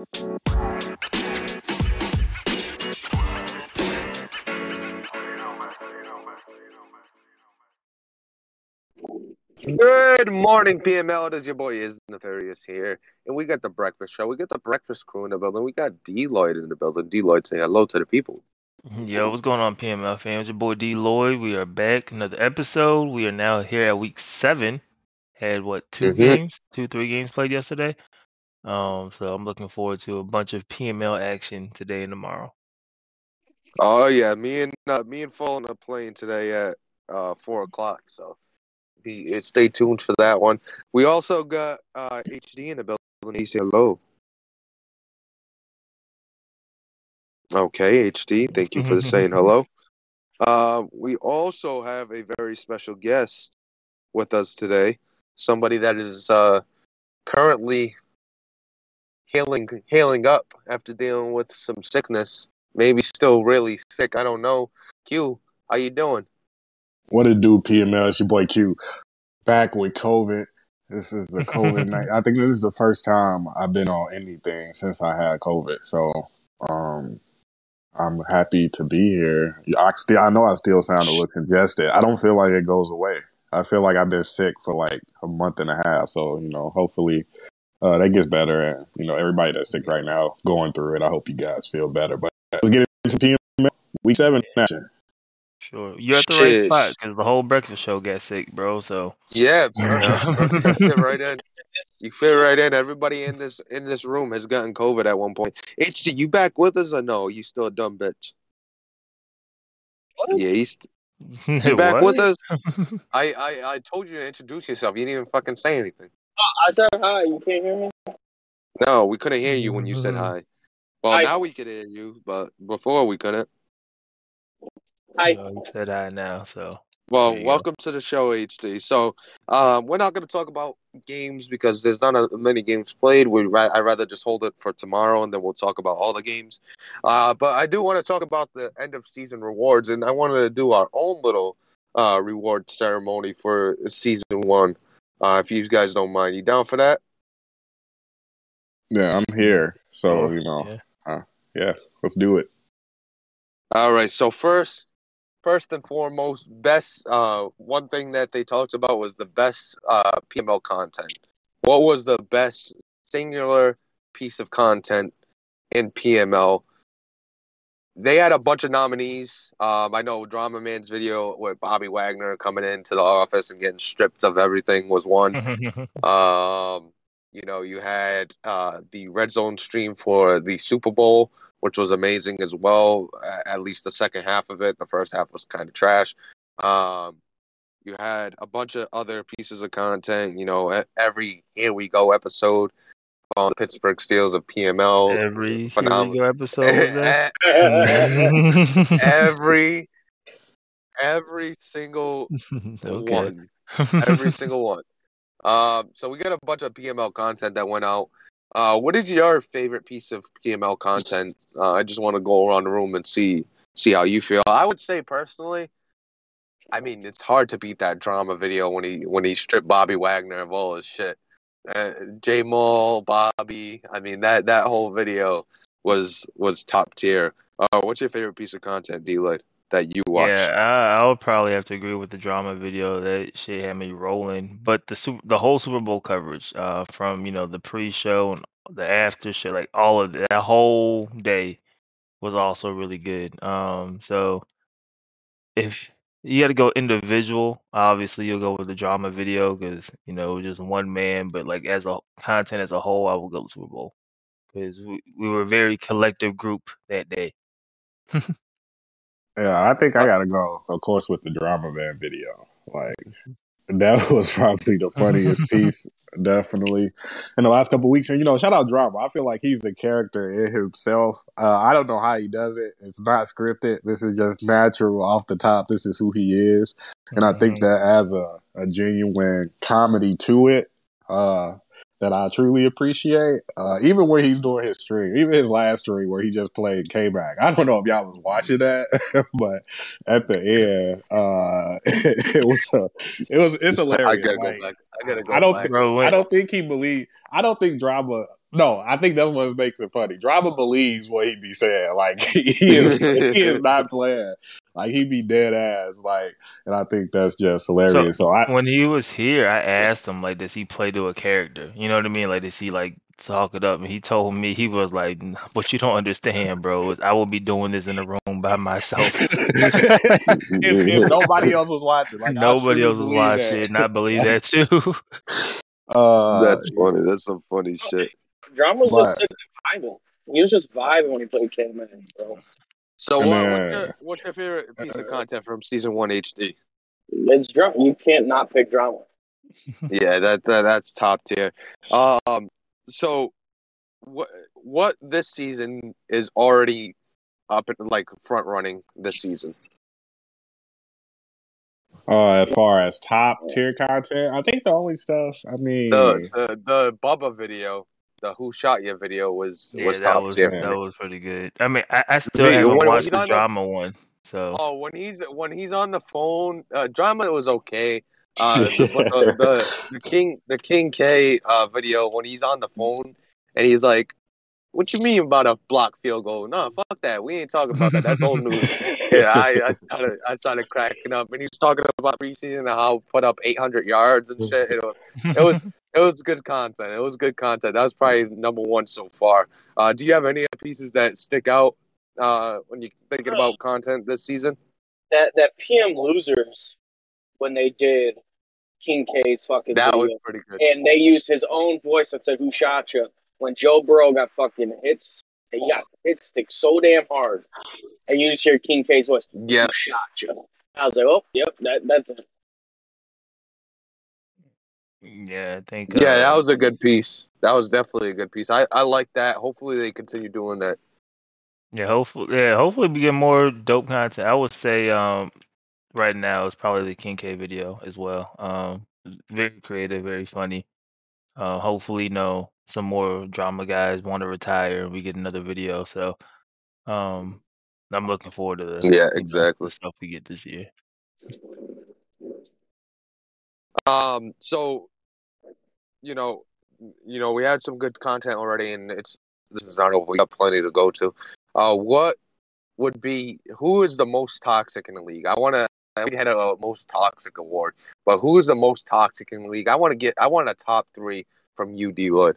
Good morning, PML. It is your boy is Nefarious here, and we got the breakfast show. We got the breakfast crew in the building. We got D Lloyd in the building. D Lloyd, say hello to the people. Yo, what's going on, PML fans? Your boy D Lloyd. We are back. Another episode. We are now here at week seven. Had what 2 Mhm. games, two, three games played yesterday. Um, so I'm looking forward to a bunch of PML action today and tomorrow. Oh yeah, me and uh, me and Fallen are playing today at uh, four o'clock. So be, uh, stay tuned for that one. We also got uh, HD in the building. He say hello. Okay, HD. Thank you for saying hello. Uh, we also have a very special guest with us today. Somebody that is uh, currently healing healing up after dealing with some sickness. Maybe still really sick. I don't know. Q, how you doing? What it do, PML? It's your boy Q. Back with COVID. This is the COVID night. I think this is the first time I've been on anything since I had COVID. So um I'm happy to be here. I still I know I still sound a little congested. I don't feel like it goes away. I feel like I've been sick for like a month and a half. So, you know, hopefully uh, that gets better and you know, everybody that's sick right now going through it. I hope you guys feel better. But let's get into PML week seven action. Sure, you're at the right Shit. spot because the whole breakfast show got sick, bro. So Yeah, perfect. perfect. You fit right in. You fit right in. Everybody in this in this room has gotten COVID at one point. HD, you back with us or no? You still a dumb bitch? Yeah, he's you back What? with us. I, I I told you to introduce yourself. You didn't even fucking say anything. I said hi. You can't hear me. No, we couldn't hear you when you said hi. Well, Hi. now we could hear you, but before we couldn't. Hi. No, he said hi now. So Well, There you go. welcome to the show, HD. So, um, we're not going to talk about games because there's not a, many games played. We ra- I'd rather just hold it for tomorrow, and then we'll talk about all the games. Uh, but I do want to talk about the end of season rewards, and I wanted to do our own little uh, reward ceremony for season one. Uh, if you guys don't mind, you down for that? Yeah, I'm here. So, Sure, you know, yeah. yeah, let's do it. All right. So first, first and foremost, best uh, one thing that they talked about was the best uh, PML content. What was the best singular piece of content in PML? They had a bunch of nominees. Um, I know Drama Man's video with Bobby Wagner coming into the office and getting stripped of everything was one. Um, you know, you had uh, the red zone stream for the Super Bowl, which was amazing as well. At least the second half of it. The first half was kind of trash. Um, you had a bunch of other pieces of content. You know, every Here We Go episode on the Pittsburgh Steelers of PML. every phenomenal. episode every every single okay. one. every single one. Um, so we got a bunch of PML content that went out. Uh, what is your favorite piece of PML content? Uh, I just want to go around the room and see see how you feel. I would say personally, I mean it's hard to beat that drama video when he when he stripped Bobby Wagner of all his shit. Uh, J Mall, Bobby. I mean that that whole video was was top tier. Uh, what's your favorite piece of content, D Lloyd, that you watched? Yeah, I, I would probably have to agree with the drama video. That shit had me rolling. But the the whole Super Bowl coverage, uh, from you know the pre-show and the after show, like all of that whole day, was also really good. Um, so if you got to go individual, obviously you'll go with the drama video because you know it was just one man. But like as a content as a whole, I will go with Super Bowl because we, we were a very collective group that day. Yeah, I think I gotta go, of course, with the drama man video. Like that was probably the funniest piece, definitely, in the last couple of weeks. And you know, shout out drama. I feel like he's the character in himself. Uh, I don't know how he does it. It's not scripted. This is just natural off the top. This is who he is, and I think that adds a, a genuine comedy to it. Uh, that I truly appreciate. Uh, even when he's doing his stream, even his last stream where he just played K back. I don't know if y'all was watching that, but at the end, uh, it was a, it was it's hilarious. I gotta Like, go back. I gotta go. I don't back. think Bro, I don't think he believe. I don't think drama. No, I think that's what makes it funny. Drama believes what he be saying. Like he is, he is not playing. Like he be dead ass. Like, and I think that's just hilarious. So, I, when he was here, I asked him like, does he play to a character? You know what I mean? Like, does he like talk it up? And he told me he was like, "What you don't understand, bro, is I will be doing this in the room by myself. if, if nobody else was watching, like Nobody else was watching, that. and I believe that too. Uh, That's funny. That's some funny shit. Drama was just But- sitting vibing. He was just vibing when he played K-Man, bro. So, And what, what's, your, what's your favorite piece of content from season one HD? It's drama. You can't not pick drama. yeah, that, that that's top tier. Um, so what what this season is already up and like front running this season? uh, as far as top tier content, I think the only stuff. I mean, The the the Bubba video, the Who Shot You video was yeah, was that top was tier. that was pretty good. I mean, I, I still Me, haven't when- when watched the on the- drama one, so Oh, when he's when he's on the phone, uh, drama was okay. Uh, the, the, the the King the King K uh, video when he's on the phone and he's like, "What you mean about a block field goal? No, fuck that. We ain't talking about that. That's old news." yeah, I, I started I started cracking up, and he's talking about preseason and how put up 800 yards and shit. It was it was it was good content. It was good content. That was probably number one so far. Uh, do you have any pieces that stick out uh, when you're thinking about content this season? That that PM losers when they did King K's fucking That video, was pretty good. and they used his own voice that said "Who shot you?" When Joe Burrow got fucking hits, he got hit stick so damn hard, and you just hear King K's voice. Yeah, Who shot you? I was like, oh, yep, that that's it. yeah, I think yeah, uh, that was a good piece. That was definitely a good piece. I, I like that. Hopefully they continue doing that. Yeah, hopefully, yeah, hopefully we get more dope content. I would say, um, right now it's probably the King K video as well. Um, very creative, very funny. Uh, hopefully, you know, some more drama guys want to retire and we get another video. So, um, I'm looking forward to the Yeah, exactly. the stuff we get this year. Um, so you know, you know, we had some good content already, and it's this is not over. We got plenty to go to. Uh, what would be who is the most toxic in the league? I want to. We had a most toxic award, but who is the most toxic in the league? I want to get. I want a top three from you, D. Lloyd,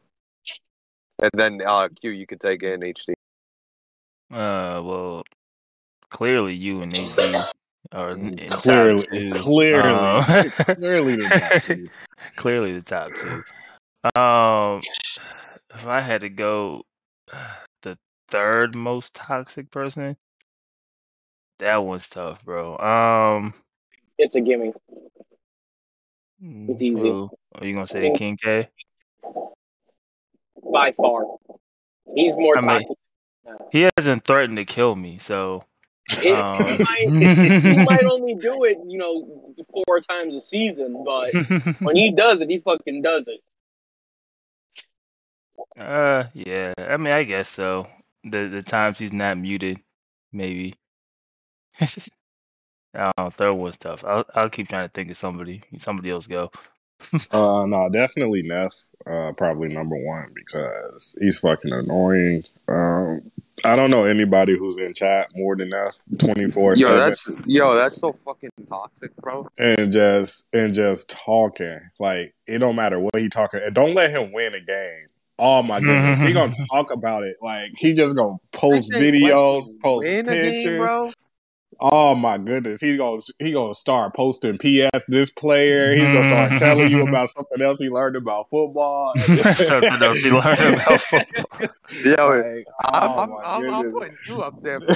and then uh, Q. You can take it in HD. Uh, well, clearly you and AD are in in clearly, clearly, Um, clearly the top two. Clearly the top two. Um, if I had to go, the third most toxic person, that one's tough, bro. Um, It's a gimme. It's easy. who- Are you gonna say King K? by far. He's more I mean. He hasn't threatened to kill me, so. It, um, he, might, he might only do it, you know, four times a season, but when he does it, he fucking does it. uh, yeah. I mean, I guess so. The the times he's not muted, maybe. I don't know, third one's tough. I'll I'll keep trying to think of somebody. Somebody else go. Uh, no, definitely Neff. Uh, probably number one because he's fucking annoying. Um, I don't know anybody who's in chat more than Neff twenty four Yo, that's yo, that's so fucking toxic, bro. and just and just talking like it don't matter what he talking. And don't let him win a game. Oh my goodness, he gonna talk about it like he just gonna post videos, post win a game, pictures. bro. Oh my goodness, he's gonna he gonna start posting PS this player. He's gonna start telling you about something else he learned about football. Something else he learned about football. Yo, Like, I'm, oh I'm, I'm, I'm putting you up there for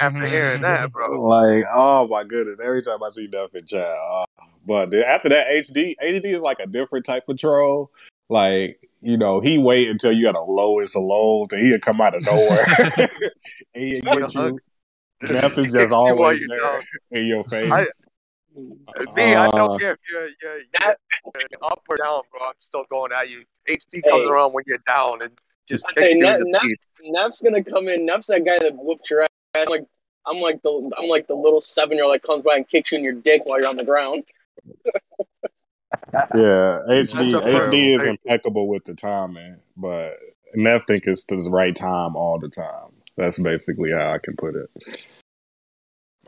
after hearing that, bro. Like, oh my goodness! Every time I see Duff in chat, uh, but then after that, HD HD is like a different type of troll. Like, you know, he wait until you got the lowest of lows, and he'll come out of nowhere and he'll get you. Neff is just gets you while always you're there in your face. I- Me, I Uh, don't care if you're, you're, you're That- up or down, bro. I'm still going at you. HD comes Hey. around when you're down and just I say kicks you Neff, in the teeth. Neff's gonna come in. Neff's that guy that whooped your ass. I'm like, I'm like the, I'm like the little seven year old that comes by and kicks you in your dick while you're on the ground. Yeah, HD HD is impeccable with the timing, but Neff think it's the right time all the time. That's basically how I can put it.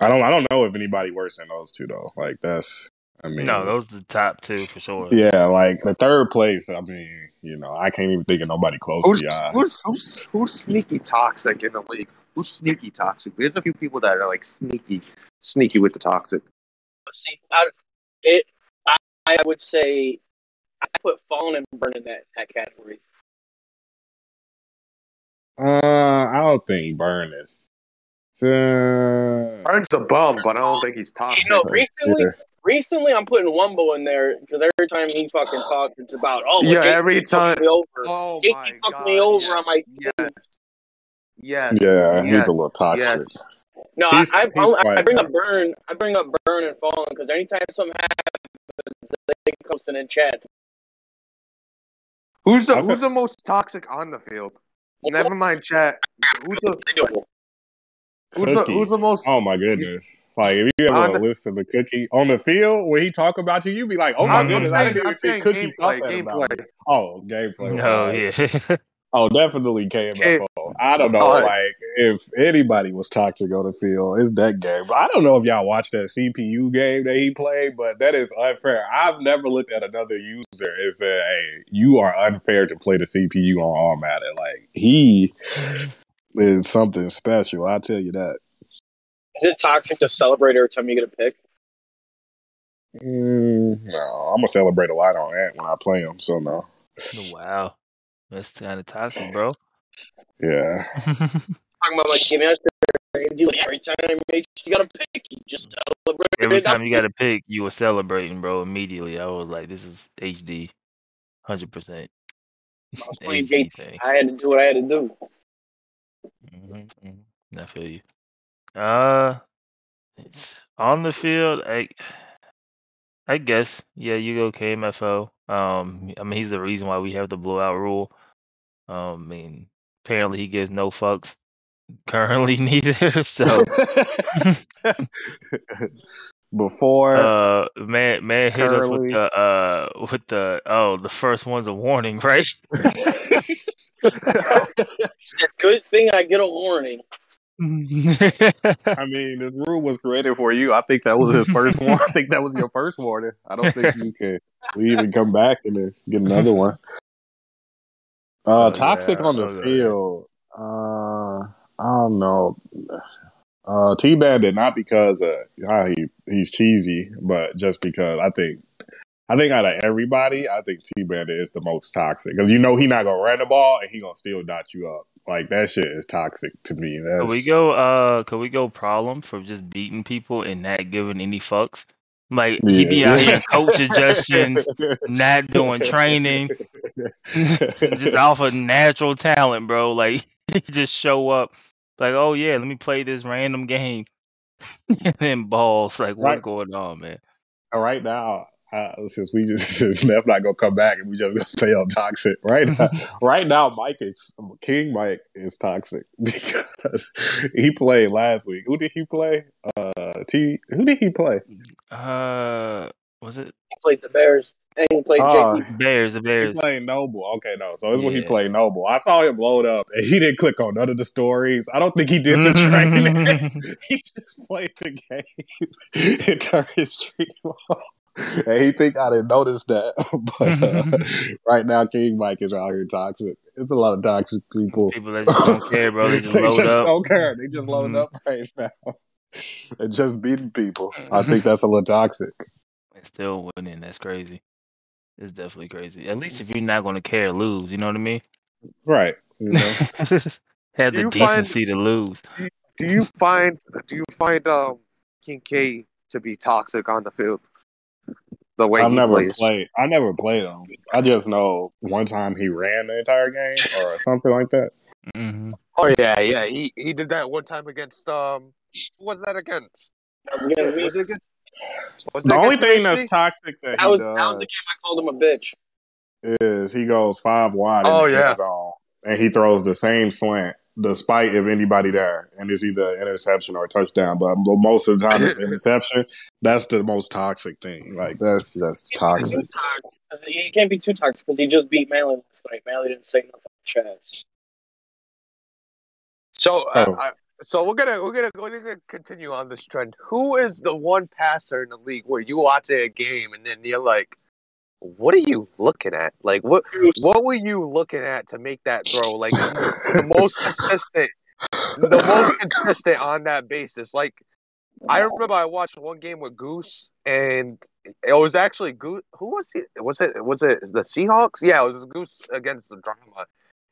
I don't I don't know if anybody worse than those two though. Like that's I mean No, those are the top two for sure. Yeah, like the third place, I mean, you know, I can't even think of nobody close Who's, to y'all. who's who's who's sneaky toxic in the league? Who's sneaky toxic? There's a few people that are like sneaky, sneaky with the toxic. See, I, it, I, I would say I put Fallen and Burn in that, that category. Uh, I don't think Burn is. Uh, Burns a bum, but I don't think he's toxic. You know, recently, yeah. recently I'm putting Wumbo in there because every time he fucking talks, it's about oh, well, Yeah, JT every time- me over. Oh JT my fucked god! me over yes, on my yes, yes, yeah, yes. he's a little toxic. Yes. No, He's- I, I, he's I, I bring up Burn. I bring up Burn and Fallen because anytime something happens, they come in and chat. Who's the who's the most toxic on the field? Never mind chat. Who's the They do it. who's the, who's the most? Oh my goodness! Like if you On ever the- listen to Cookie on the field when he talk about you, you be like, "Oh my I'm goodness!" I saying, didn't even saying think Cookie gameplay, thought that about gameplay. Oh, gameplay. Oh wise. yeah. Oh, definitely KMFO. I don't know, Oh, like if anybody was toxic on the field, it's that game. But I don't know if y'all watched that CPU game that he played, but that is unfair. I've never looked at another user and said, "Hey, you are unfair to play the CPU on All-Madden." Like he is something special. I tell you that. Is it toxic to celebrate every time you get a pick? Mm, no, I'm gonna celebrate a lot on Ant when I play him. So no, wow. That's kind of toxic, bro. yeah. Talking about like game master, do it every time you got a pick, you just celebrate. Every time you got a pick, you were celebrating, bro. Immediately, I was like, "This is HD, hundred percent." I was playing JT. I had to do what I had to do. Mm-hmm, hmm I feel you. Uh, it's on the field. I, I guess, yeah, you go KMFO. Um, I mean, he's the reason why we have the blowout rule. Um, I mean, apparently he gives no fucks currently neither. So, Before uh, man, man hit us with the uh, with the oh, the first one's a warning, right? "Good thing I get a warning." I mean, this rule was created for you. I think that was his first one. I think that was your first warning. I don't think you can leave and come back and get another one. Uh, Oh, toxic yeah. on the Okay. field. Uh, I don't know. Uh, T Bandit not because uh, he he's cheesy, but just because I think I think out of everybody, I think T Bandit is the most toxic because you know he not gonna run the ball and he gonna still dot you up. Like that shit is toxic to me. That's, Could we go? Uh, could we go problem for just beating people and not giving any fucks? Like he be out here coach suggestions, not doing training, just off of natural talent, bro. Like he just show up, like, oh yeah, let me play this random game, and then balls. Like what's Right. going on, man? right now, uh, since we just since Neff not gonna come back and we just gonna stay on toxic right now. right now, Mike is King. Mike is toxic because he played last week. Who did he play? Uh, T. Who did he play? Uh, was it He played the Bears and he played Uh, JT. Bears? The Bears. He Bears. played Noble. Okay, no. So this is when he played Noble. I saw him load up and he didn't click on none of the stories. I don't think he did the training. he just played the game and turned his stream off. And he think I didn't notice that. but uh, right now, King Mike is out here toxic. It's a lot of toxic people. People that just don't care, bro. They just they load just up. don't care. They just load Mhm. up right now. And just beating people. I think that's a little toxic. And still winning. That's crazy. It's definitely crazy. At least if you're not going to care lose, you know what I mean? Right. You know? Have Do the you find- decency to lose. Do you find do you find um King K to be toxic on the field? The way I've never plays. played. I never played him. I just know one time he ran the entire game or something like that. Mm-hmm. Oh yeah, yeah. He he did that one time against um. Who was that against? Again, Was me- it against? Was it The only thing that's toxic that That he was that was the does game I called him a bitch. is he goes five wide Oh, yeah. end zone and he throws the same slant despite if anybody there, and it's either interception or a touchdown. But most of the time, it's interception. That's the most toxic thing. Like that's just toxic. He can't be too toxic because he just beat Manly last night. Manly didn't say nothing. Chaz. So, uh, Oh. So we're gonna we're gonna we're gonna continue on this trend. Who is the one passer in the league where you watch a game and then you're like, what are you looking at? Like, what what were you looking at to make that throw? Like the most consistent, the most consistent on that basis. Like, I remember I watched one game with Goose, and it was actually Goose. Who was it? Was it was it the Seahawks? Yeah, it was Goose against the Drama,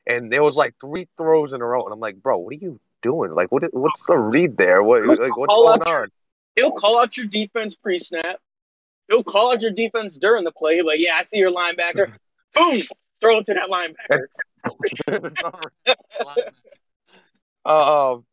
and there was like three throws in a row, and I'm like, bro, what are you doing? Like, what what's the read there? What like what's going out your- on? He'll call out your defense pre-snap. He'll call out your defense during the play. Like, yeah, I see your linebacker. Boom, throw it to that linebacker. um,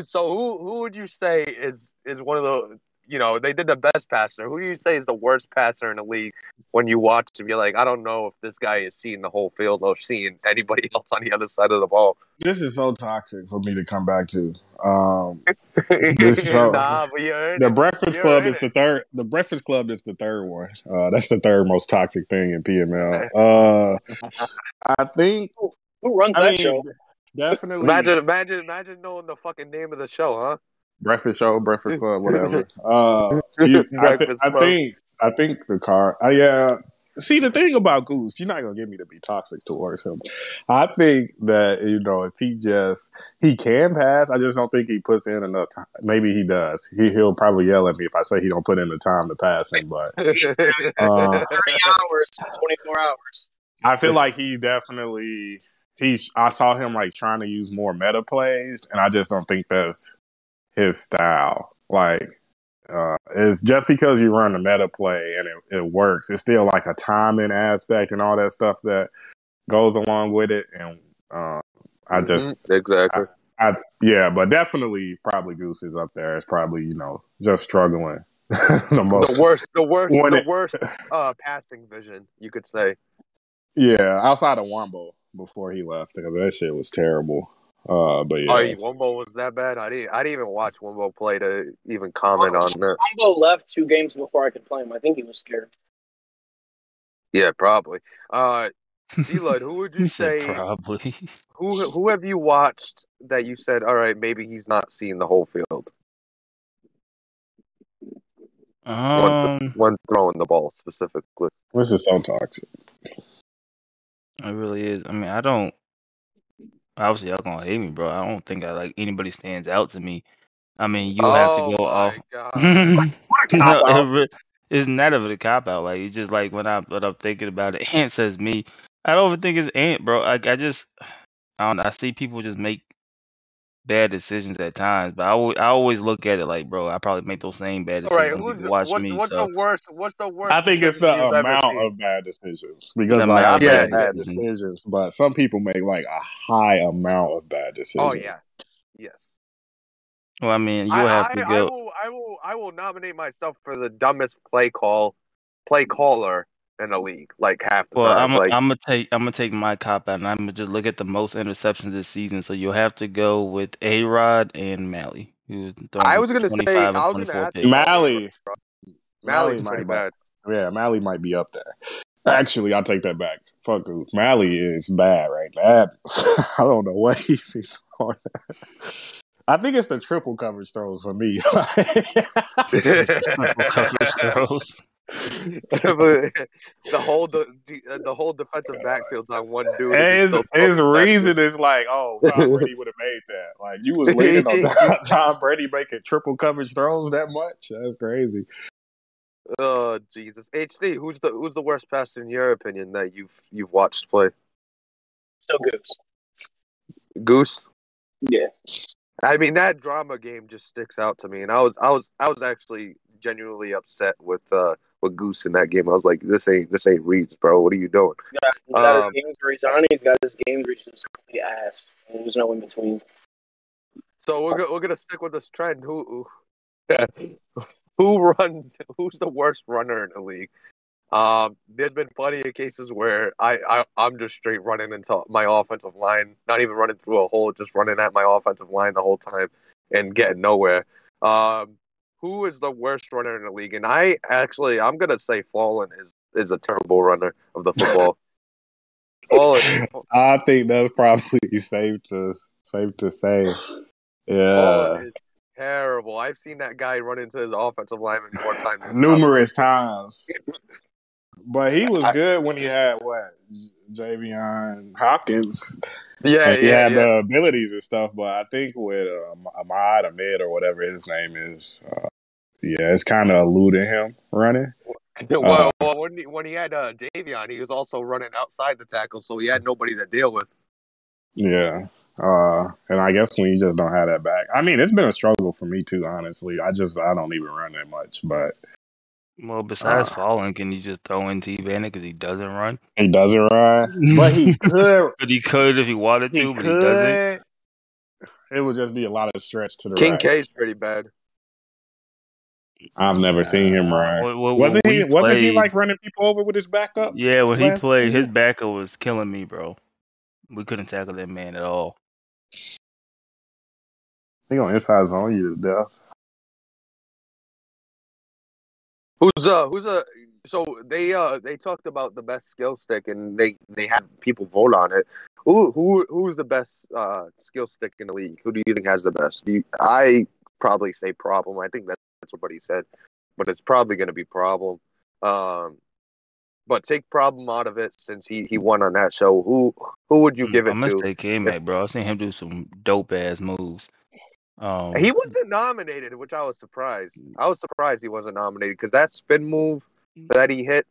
so who who would you say is is one of the you know they did the best passer? Who do you say is the worst passer in the league when you watch him? You're like, I don't know if this guy is seeing the whole field or seeing anybody else on the other side of the ball. This is so toxic for me to come back to. Um, This show- nah, but you earned the. Breakfast You're Club is it. the third. The Breakfast Club is the third one. Uh, that's the third most toxic thing in PML. Uh, I think. Who runs I that mean, show? definitely. Imagine, imagine, imagine knowing the fucking name of the show, huh? Breakfast Show, Breakfast Club, whatever. Uh, you, I, thi- Breakfast I think. I think the car. Uh, yeah. See the thing about Goose, you're not gonna get me to be toxic towards him. I think that you know if he just he can pass, I just don't think he puts in enough time. Maybe he does. He he'll probably yell at me if I say he don't put in the time to pass him. But uh, 30 hours, 24 hours. I feel like he definitely he's. I saw him like trying to use more meta plays, and I just don't think that's his style. Like, uh, it's just because you run a meta play and it, it works. It's still like a timing aspect and all that stuff that goes along with it. And uh, I just, exactly. I yeah, but definitely probably Goose is up there. It's probably you know just struggling the most. the worst, the worst, the it- worst uh, passing vision, you could say. Yeah, outside of Wumbo before he left, because that shit was terrible. Uh, but yeah, Oh, yeah, Wumbo was that bad? I didn't. I didn't even watch Wumbo play to even comment on that. Wumbo left two games before I could play him. I think he was scared. Yeah, probably. Uh, D-Lud, who would you say? probably. Who who have you watched that you said, all right, maybe he's not seeing the whole field Um, when throwing the ball specifically? this is so toxic. it really is. I mean, I don't. Obviously, y'all gonna hate me, bro. I don't think I like anybody stands out to me. I mean, you have oh to go my off. God. no, cop-out. it it's not of a cop out. Like it's just like when I when I'm thinking about it, Ant says me. I don't even think it's Ant, bro. Like I just I don't know. I see people just make bad decisions at times, but I always, I always look at it like, bro, I probably make those same bad All right, decisions. who's if the, you watch what's me, what's so the worst? What's the worst? I think it's the decision you've ever amount of bad decisions because like I amount make bad bad decisions. decisions, but some people make like a high amount of bad oh, decisions. Oh yeah, yes. well, I mean, you have I, to I go. will, I will, I will nominate myself for the dumbest play call, play caller in the league. Like half the Well, time. I'm like I'm gonna take I'm gonna take my cop out, and I'm gonna just look at the most interceptions this season. So you'll have to go with A Rod and Mally. I was gonna say, 25 and I was gonna ask picks. you- Mally, Mally's might pretty be- bad. Yeah, Mally might be up there. Actually, I'll take that back. Fuck Goose. Mally is bad right now. I don't know what he's thinks on. I think it's the triple coverage throws for me. Triple coverage throws. the whole the, the the whole defensive backfield's on one dude. and his still throws his reason is like, oh, Tom Brady would have made that. Like you was leaning on Tom, Tom Brady making triple coverage throws that much. That's crazy. Oh Jesus, HD. Who's the who's the worst passer in your opinion that you've you've watched play? Still Goose. Goose. Yeah. I mean that drama game just sticks out to me, and I was I was I was actually genuinely upset with uh with Goose in that game. I was like, this ain't this ain't Reeds, bro. What are you doing? He's got Um, his games where he's on. He's got his games where he's just complete ass. And There's no in between. So we're go- we're gonna stick with this trend. Who who runs? Who's the worst runner in the league? Um, there's been plenty of cases where I, I I'm just straight running into my offensive line, not even running through a hole, just running at my offensive line the whole time and getting nowhere. Um, who is the worst runner in the league? And I actually I'm gonna say Fallen is is a terrible runner of the football. Fallen, I think that's probably safe to safe to say. Yeah, terrible. I've seen that guy run into his offensive lineman more times. numerous times. But he was good when he had what Javion Hopkins. Yeah, he yeah, had yeah. the abilities and stuff. But I think with um, Ahmad Ahmed or whatever his name is, uh, yeah, it's kind of eluding him running. well, well, when he, when he had uh, Javion, he was also running outside the tackle, so he had nobody to deal with. Yeah. Uh, and I guess when you just don't have that back, I mean, it's been a struggle for me too. Honestly, I just I don't even run that much, but Well, besides Uh. Fallen, can you just throw in T Bandit because he doesn't run? he doesn't run. But he could. But he could if he wanted he to, but he doesn't. It would just be a lot of stretch to the King right. K's pretty bad. I've never seen him run. Well, well, wasn't he? we Wasn't he like running people over with his backup? Yeah, when he last played, his backup was killing me, bro. We couldn't tackle that man at all. He gonna inside zone you to death. Who's uh who's uh so they uh they talked about the best skill stick and they they had people vote on it. Who who who's the best uh skill stick in the league? Who do you think has the best? You, I probably say problem. I think that's, that's what he said, but it's probably going to be problem. Um, but take problem out of it since he he won on that show. Who who would you give it to? I'm gonna to? say K Mac, bro. I seen him do some dope ass moves. Um, He wasn't nominated, which I was surprised. I was surprised he wasn't nominated because that spin move that he hit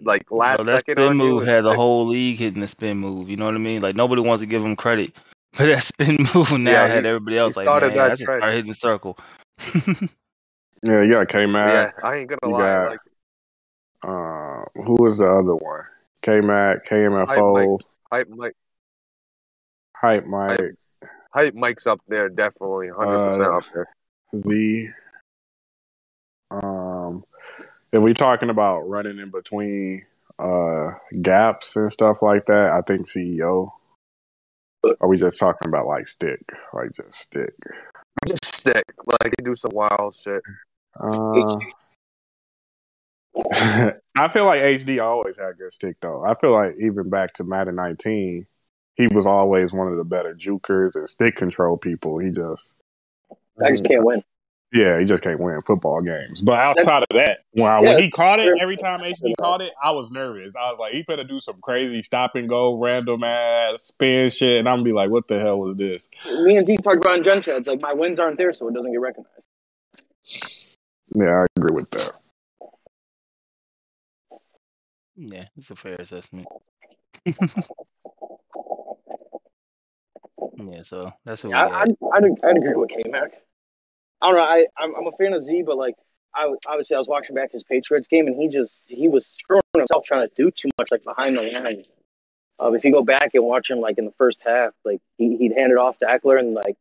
like last bro, that second spin move had the whole league hitting the spin move. You know what I mean? Like nobody wants to give him credit, but that spin move now Yeah, had everybody else like, man, that I should trend." start hitting the circle. Yeah, you got K Mac. Yeah. I ain't gonna You lie. got- Like Uh, who was the other one? K Mac, KMFO, hype Mike, Hype Mike, hype Mike's up there, definitely, hundred percent Uh, up there. Z. Um, if we talking about running in between uh gaps and stuff like that, I think CEO. Are we just talking about like stick, like just stick? Just stick, like he do some wild shit. Uh, I feel like HD always had good stick though. I feel like even back to Madden 19, he was always one of the better jukers and stick control people. He just I just can't win. Yeah, he just can't win football games. But outside of that, when, I, when he caught it, every time HD caught it, I was nervous. I was like, he better do some crazy stop and go, random ass spin shit, and I'm gonna be like, what the hell was this? Me and Z talked about in Gen Chat. It's like my wins aren't there, so it doesn't get recognized. Yeah, I agree with that. Yeah, it's a fair assessment. yeah, so that's what Yeah, I. I'd, I'd, I'd agree with K Mac. I don't know. I I'm, I'm a fan of Z, but like I obviously I was watching back his Patriots game, and he just he was screwing himself trying to do too much, like behind the line. Um, if you go back and watch him, like in the first half, like he, he'd hand it off to Ekeler, and like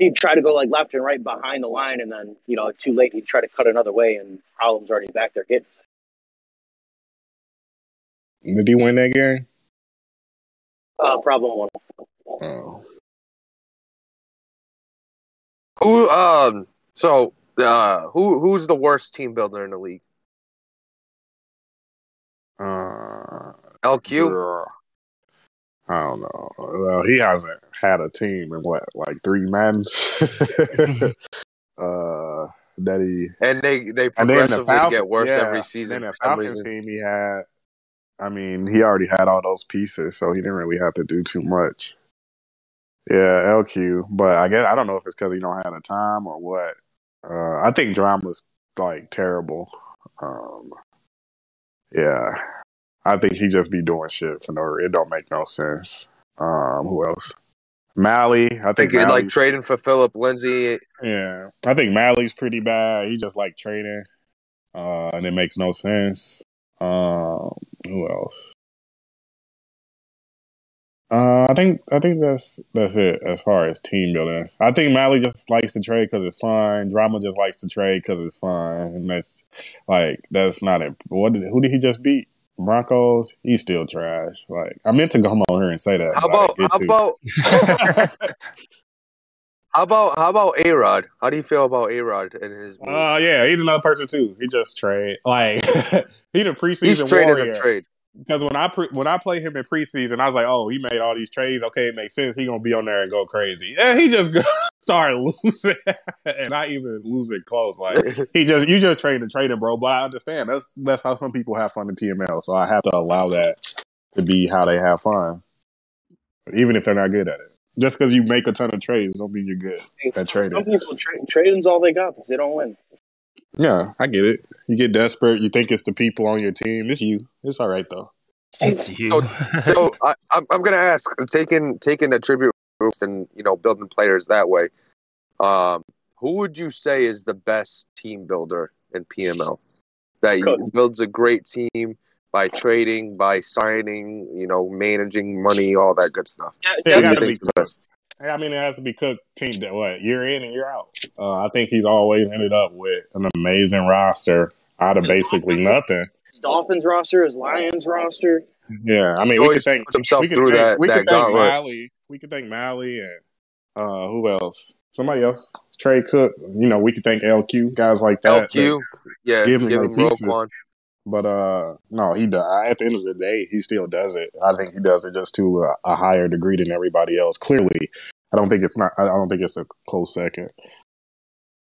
he'd try to go like left and right behind the line, and then you know too late he'd try to cut another way, and problems already back there getting. Did he win that game? Uh, problem one. Oh. Who um so uh who who's the worst team builder in the league? Uh, LQ. Yeah. I don't know. Well, he hasn't had a team in what, like three Maddens? uh, that he And they they And the progressively get worse yeah, every season Then for the Falcons team he had, I mean, he already had all those pieces, so he didn't really have to do too much. Yeah, LQ, but I guess I don't know if it's because he don't have the time or what. Uh, I think drama's like terrible. Um, yeah, I think he just be doing shit for no. It don't make no sense. Um, who else? Mally, I think Like, like trading for Phillip Lindsay. yeah, I think Mally's pretty bad. He just like trading, uh, and it makes no sense. Um, who else? Uh, I think I think that's that's it as far as team building. I think Mally just likes to trade because it's fun. Drama just likes to trade because it's fun, and that's like that's not it. What did, who did he just beat? Broncos. He's still trash. Like I meant to come on here and say that. How about how about how about how about A Rod? How do you feel about A Rod and his? moves? Uh, yeah, he's another person too. He just trade like he the preseason He's warrior. a trade. Because when I pre- when I played him in preseason, I was like, oh, he made all these trades. Okay, it makes sense. He gonna be on there and go crazy. And he just started losing, and not even losing close. Like he just you just trading and trading, bro. But I understand that's that's how some people have fun in PML. So I have to allow that to be how they have fun, even if they're not good at it. Just because you make a ton of trades, don't mean you're good at trading. Some people tra- trading's all they got because they don't win. Yeah, I get it. You get desperate. You think it's the people on your team. It's you. It's all right though. It's you. So, so I, I'm I'm gonna ask, taking taking the tribute and you know building players that way. Um, who would you say is the best team builder in PML? That you- builds a great team by trading, by signing, you know, managing money, all that good stuff. Yeah, Who do you gotta be think's the best? I mean, it has to be Cook team that what year in and year out. Uh, I think he's always ended up with an amazing roster out of basically nothing. Dolphins roster, his Lions roster. Yeah, I mean, He we could always thank himself we could through thank, that we that could thank gauntlet. Mally. We could thank Mally and uh, who else? Somebody else. Trey Cook. You know, we could thank LQ guys like that. LQ, yeah, give give him him their pieces. Roquan. But uh, no, he does. At the end of the day, he still does it. I think he does it just to a, a higher degree than everybody else. Clearly, I don't think it's not. I don't think it's a close second.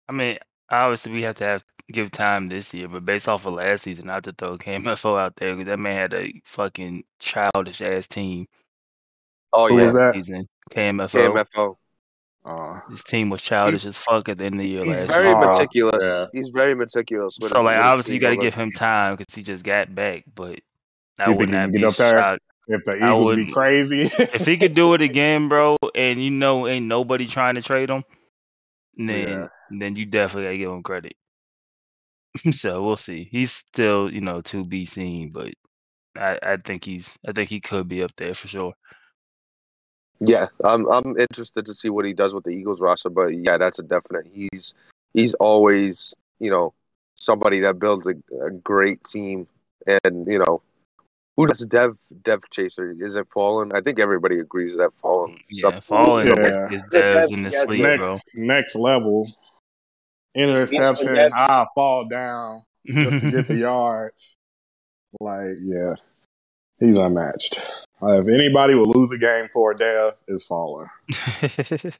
I mean, obviously we have to have give time this year, but based off of last season, I have to throw KMFO out there because that man had a fucking childish ass team Oh Who yeah, was that? season. KMFO. KMFO. Uh, His team was childish as fuck at the end of the year He's last very year. Meticulous. yeah. He's very meticulous. With So like obviously you got to give him time because he just got back, but I would not be up there? shocked if the Eagles wouldn't- crazy, if he could do it again, bro, and you know ain't nobody trying to trade him, then Yeah. then you definitely gotta give him credit. so we'll see. He's still, you know, to be seen, but I, I think he's I think he could be up there for sure. Yeah, I'm I'm interested to see what he does with the Eagles roster, but yeah, that's a definite. He's he's always you know somebody that builds a, a great team, and you know who does Dev Dev Chaser? Is it Fallen? I think everybody agrees that Fallen. Yeah, Fallen Yeah. is devs in the Yeah, sleep, bro. next next level interception. Yeah. I fall down just to get the yards. Like, yeah, he's unmatched. Uh, if anybody will lose a game for a dev, is Fallen.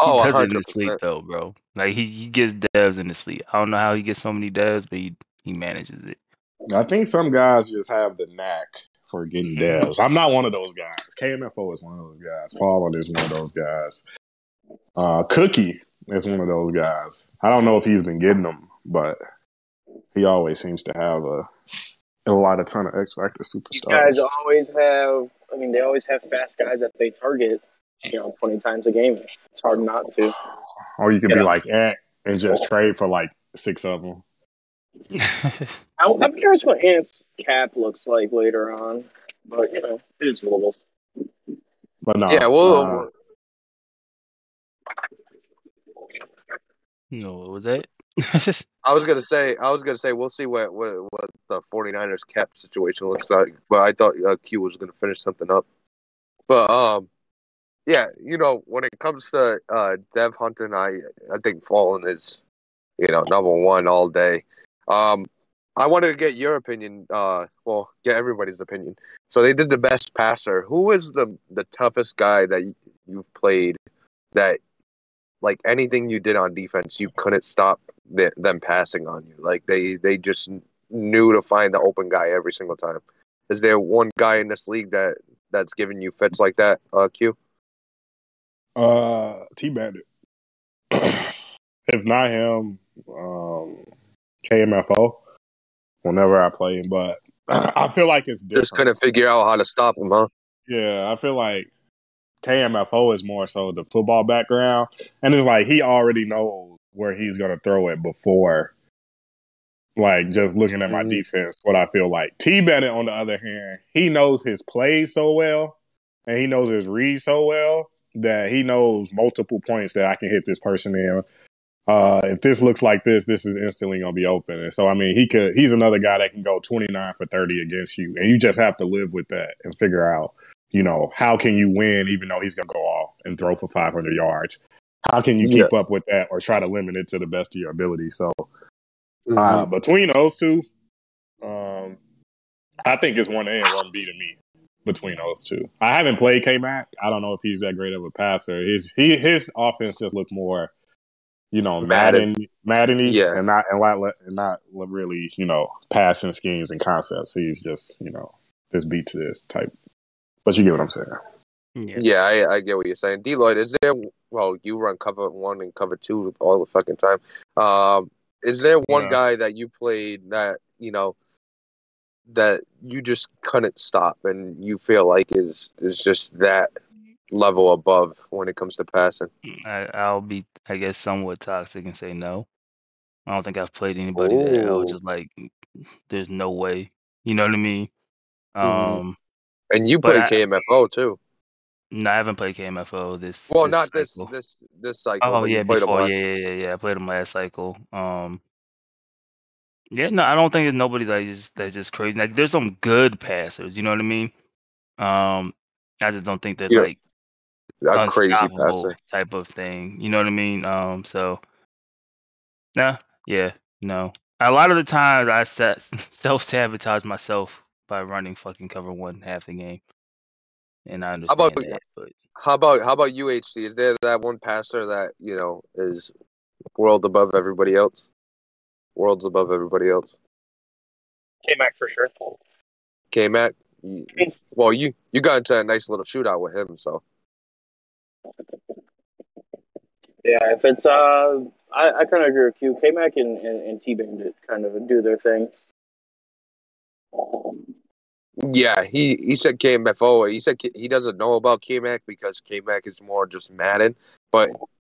Oh, he does it in his sleep though, bro. Like he, he gets devs in his sleep. I don't know how he gets so many devs, but he, he manages it. I think some guys just have the knack for getting devs. I'm not one of those guys. KMFO is one of those guys. Fallen is one of those guys. Uh, Cookie is one of those guys. I don't know if he's been getting them, but he always seems to have a a lot of ton of X Factor These superstars. guys always have. I mean, they always have fast guys that they target. You know, twenty times a game. It's hard not to. Or you could Yeah. be like Ant and just trade for like six of them. I, I'm curious what Ant's cap looks like later on, but you know, it is what. But no, Yeah, well, uh, no, what was that? I was gonna say, I was gonna say, we'll see what what, what the 49ers cap situation looks like. But I thought uh, Q was gonna finish something up. But um, yeah, you know, when it comes to uh, Dev hunting, I I think Fallen is, you know, number one all day. Um, I wanted to get your opinion. Uh, well, get everybody's opinion. So they did the best passer. Who is the the toughest guy that you- you've played that like anything you did on defense, you couldn't stop the, them passing on you. Like they they just knew to find the open guy every single time. Is there one guy in this league that that's giving you fits like that? Uh, Q. uh, T Bandit. if not him, um, KMFO. Whenever I play him, but I feel like it's different. Just couldn't figure out how to stop him, huh? Yeah, I feel like KMFO is more so the football background, and it's like he already knows where he's gonna throw it before, like just looking at my Mhm. defense. What I feel like T Bandit, on the other hand, he knows his plays so well and he knows his read so well that he knows multiple points that I can hit this person in. Uh, if this looks like this, this is instantly going to be open. And so, I mean, he could, he's another guy that can go 29 for 30 against you. And you just have to live with that and figure out, you know, how can you win even though he's going to go off and throw for 500 yards? How can you keep Yeah. up with that or try to limit it to the best of your ability? So, Mhm. uh, between those two, um, I think it's one A and one B to me. Between those two, I haven't played K Mac. I don't know if he's that great of a passer. His he his offense just looked more, you know, Madden. Madden, Yeah. and not and not and not really, you know, passing schemes and concepts. He's just, you know, this beats this type. But you get what I'm saying. Yeah. Yeah, I, I get what you're saying. D-Lloyd, is there? Well, you run cover one and cover two all the fucking time. Um, is there one Yeah. guy that you played that you know that you just couldn't stop, and you feel like is is just that level above when it comes to passing? I, I'll be, I guess, somewhat toxic and say no. I don't think I've played anybody that I was just like, there's no way. You know what I mean? Mhm. Um, And you But played I- KMFO too. no, I haven't played KMFO this. Well, this not this cycle. this this cycle. Oh yeah, you played him before yeah, yeah, yeah. I played them last cycle. Um, yeah, no, I don't think there's nobody that is that's just crazy. Like, there's some good passers. You know what I mean? Um, I just don't think they're Yeah, like a crazy passer. type of thing. You know what I mean? Um, so nah, yeah, no. A lot of the times I set self sabotage myself by running fucking cover one half the game, and I How understand about that. But how about how about UHC? Is there that one passer that you know is world above everybody else? Worlds above everybody else. K Mac for sure. K Mac. Well, you you got into a nice little shootout with him, so Yeah, if it's uh, I, I kind of agree with you. K Mac and, and, and T Bandit kind of do their thing. Yeah. He he said KMFO. He said he doesn't know about K Mac because K Mac is more just Madden, but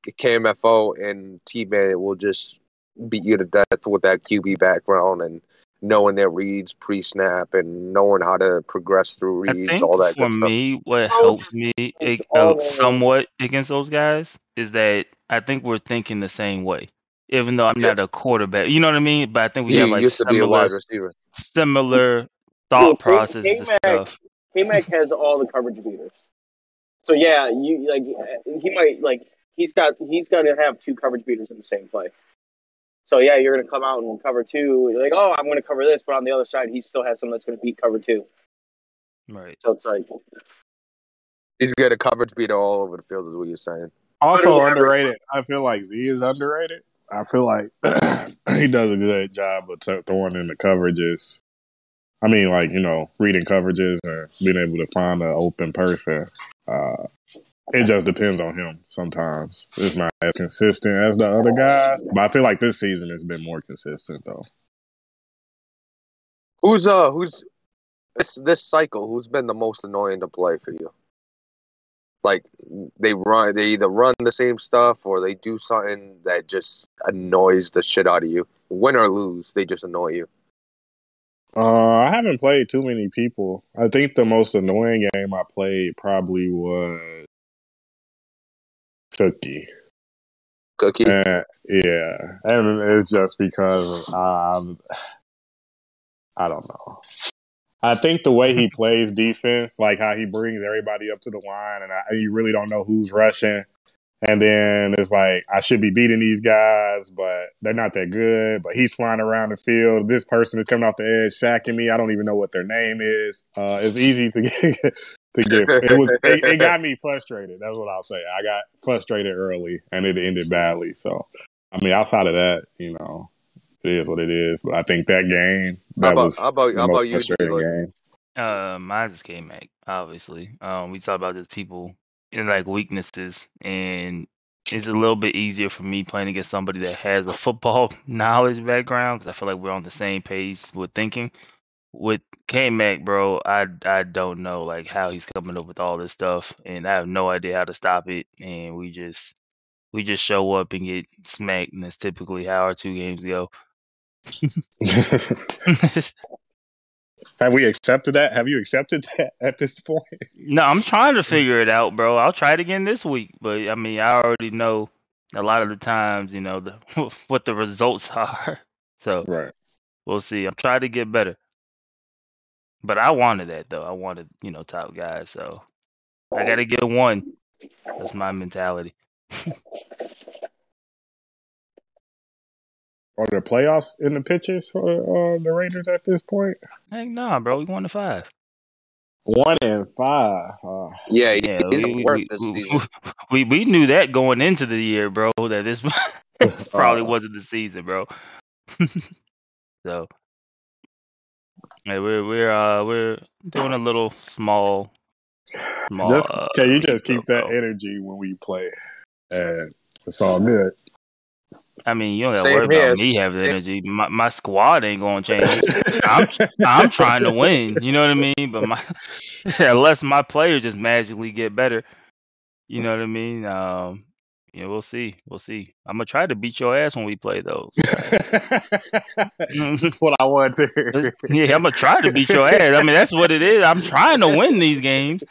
KMFO and T Man will just beat you to death with that QB background and knowing their reads pre snap and knowing how to progress through reads, all that for good stuff. me, what helps me uh, somewhat against those guys is that I think we're thinking the same way. Even though I'm Yeah. not a quarterback, you know what I mean. But I think we You have like used to be a wide receiver. Similar thought K- processes and K-Mac- stuff. K Mac has all the coverage beaters. So yeah, you like he might like he's got he's got to have two coverage beaters in the same play. So yeah, you're gonna come out and cover two. You're like, oh, I'm gonna cover this, but on the other side, he still has someone that's gonna beat cover two. Right. So it's like, He's got a coverage beater all over the field, is what you're saying. Also underrated. I feel like Z is underrated. I feel like he does a good job of t- throwing in the coverages. I mean, like you know, reading coverages and being able to find an open person. Uh, it just depends on him. Sometimes it's not as consistent as the other guys, but I feel like this season has been more consistent though. Who's uh who's this this cycle? Who's been the most annoying to play for you? Like they run, they either run the same stuff or they do something that just annoys the shit out of you. Win or lose, they just annoy you. Uh, I haven't played too many people. I think the most annoying game I played probably was Cookie. Cookie. And, yeah, and it's just because um, I don't know. I think the way he plays defense, like how he brings everybody up to the line, and, I, you really don't know who's rushing. And then it's like I should be beating these guys, but they're not that good. But he's flying around the field. This person is coming off the edge, sacking me. I don't even know what their name is. Uh, it's easy to get to get. It was. It, it got me frustrated. That's what I'll say. I got frustrated early, and it ended badly. So, I mean, outside of that, you know, it is what it is. But I think that game How that about was how about the how most about you? frustrating game. Uh, mine just came back. Obviously, um, we talk about just people and like weaknesses, and it's a little bit easier for me playing against somebody that has a football knowledge background because I feel like we're on the same page with thinking. With K Mac, bro, I I don't know like how he's coming up with all this stuff, and I have no idea how to stop it. And we just we just show up and get smacked, and that's typically how our two games go. Have we accepted that? Have you accepted that at this point? No, I'm trying to figure it out, bro. I'll try it again this week, but I mean, I already know a lot of the times, you know, the what the results are. So Right. we'll see. I'm trying to get better. But I wanted that though. I wanted, you know, top guys. So I gotta get one. That's my mentality. Are the playoffs in the pitches for uh, the Raiders at this point? Heck nah, bro. We won to five. One and five. Uh, Yeah, Yeah, isn't we, worth we, this we, season. we we knew that going into the year, bro. That this, this probably Uh, wasn't the season, bro. so, yeah, we're we're uh we're doing a little small small. just uh, can you just keep rebuild, that bro. energy when we play, and it's all good. I mean, you don't gotta worry here. about me having energy. My my squad ain't gonna change. I'm I'm trying to win. You know what I mean? But my unless my players just magically get better, you know what I mean? Um, yeah, we'll see. We'll see. I'm gonna try to beat your ass when we play those. That's what I want to hear. yeah, I'm gonna try to beat your ass. I mean, that's what it is. I'm trying to win these games.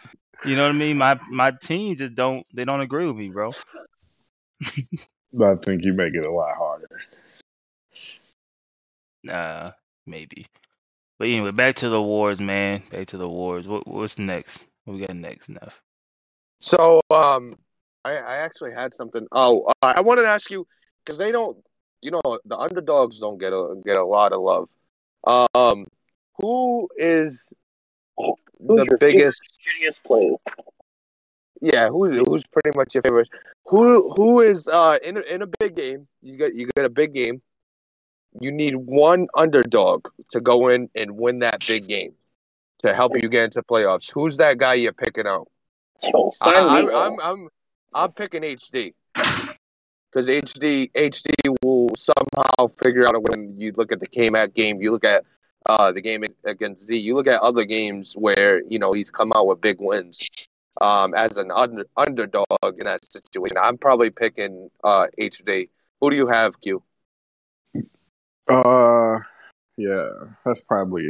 You know what I mean? My my team just don't they don't agree with me, bro. I think you make it a lot harder. Uh, maybe. But anyway, back to the wars, man. Back to the wars. What what's next? What we got next, Neff? So, um, I, I actually had something. Oh, uh, I wanted to ask you because they don't, you know, the underdogs don't get a get a lot of love. Um, who is the your biggest? Shittiest player. Yeah, who's who's pretty much your favorite? Who who is uh in a, in a big game? You get you get a big game. You need one underdog to go in and win that big game to help you get into playoffs. Who's that guy you're picking out? I, up. I'm I'm I'm picking HD because HD HD will somehow figure out when you look at the K-Mac game, you look at uh, the game against Z, you look at other games where you know he's come out with big wins. Um, as an under, underdog in that situation, I'm probably picking uh, HD. Who do you have, Q? Uh, yeah, that's probably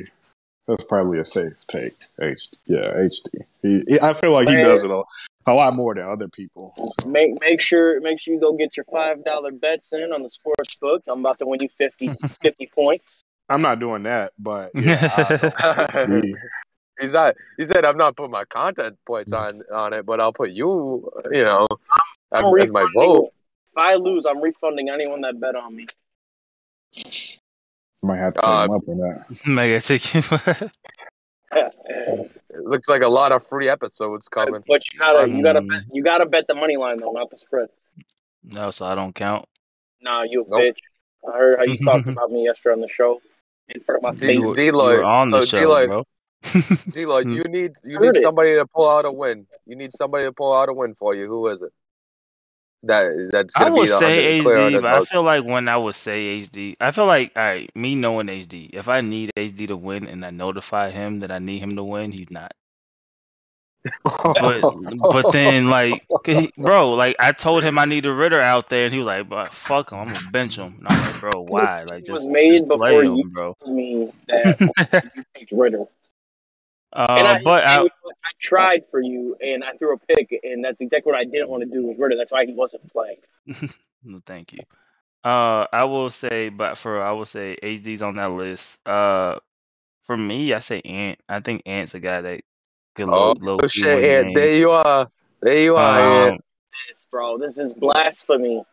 that's probably a safe take. H, yeah, HD. He, he- I feel like he Man. does it a, a lot more than other people. So. Make make sure make sure you go get your five dollar bets in on the sports book. I'm about to win you 50, 50 points. I'm not doing that, but yeah, I don't know. He- He's not. He said, "I'm not putting my content points on on it, but I'll put you, you know, as, I'm as my vote." If I lose, I'm refunding anyone that bet on me. might have to take Uh, him up on that. Mega take you. It looks like a lot of free episodes coming. But you gotta you gotta Mm. bet you gotta bet the money line though, not the spread. no, so I don't count. Nah, you a Nope. bitch. I heard how you talked about me yesterday on the show in front of my D- face. You were, D-Lloyd. you were on the show, D-Lloyd. bro. D-Lloyd, Hmm. you need you need somebody to pull out a win. You need somebody to pull out a win for you. Who is it? That that's gonna be would the say under, clear HD, but I feel like when I would say HD, I feel like all right, me knowing HD, if I need HD to win and I notify him that I need him to win, he's not. But but then like he- bro, like I told him I need a Ritter out there, and he was like, "But fuck him, I'm gonna bench him." And I'm like, "Bro, why? Like It was made just play before him, you- bro." told me that you picked Ritter. And Uh, I, but I, I tried for you, and I threw a pick, and that's exactly what I didn't want to do with Ritter. That's why he wasn't playing. No, thank you. Uh, I will say, but for I will say HD's on that list. Uh, for me, I say Ant. I think Ant's a guy that could Oh low, low key shit! win Ant, there you are. There you are. Um, This, bro, this is blasphemy.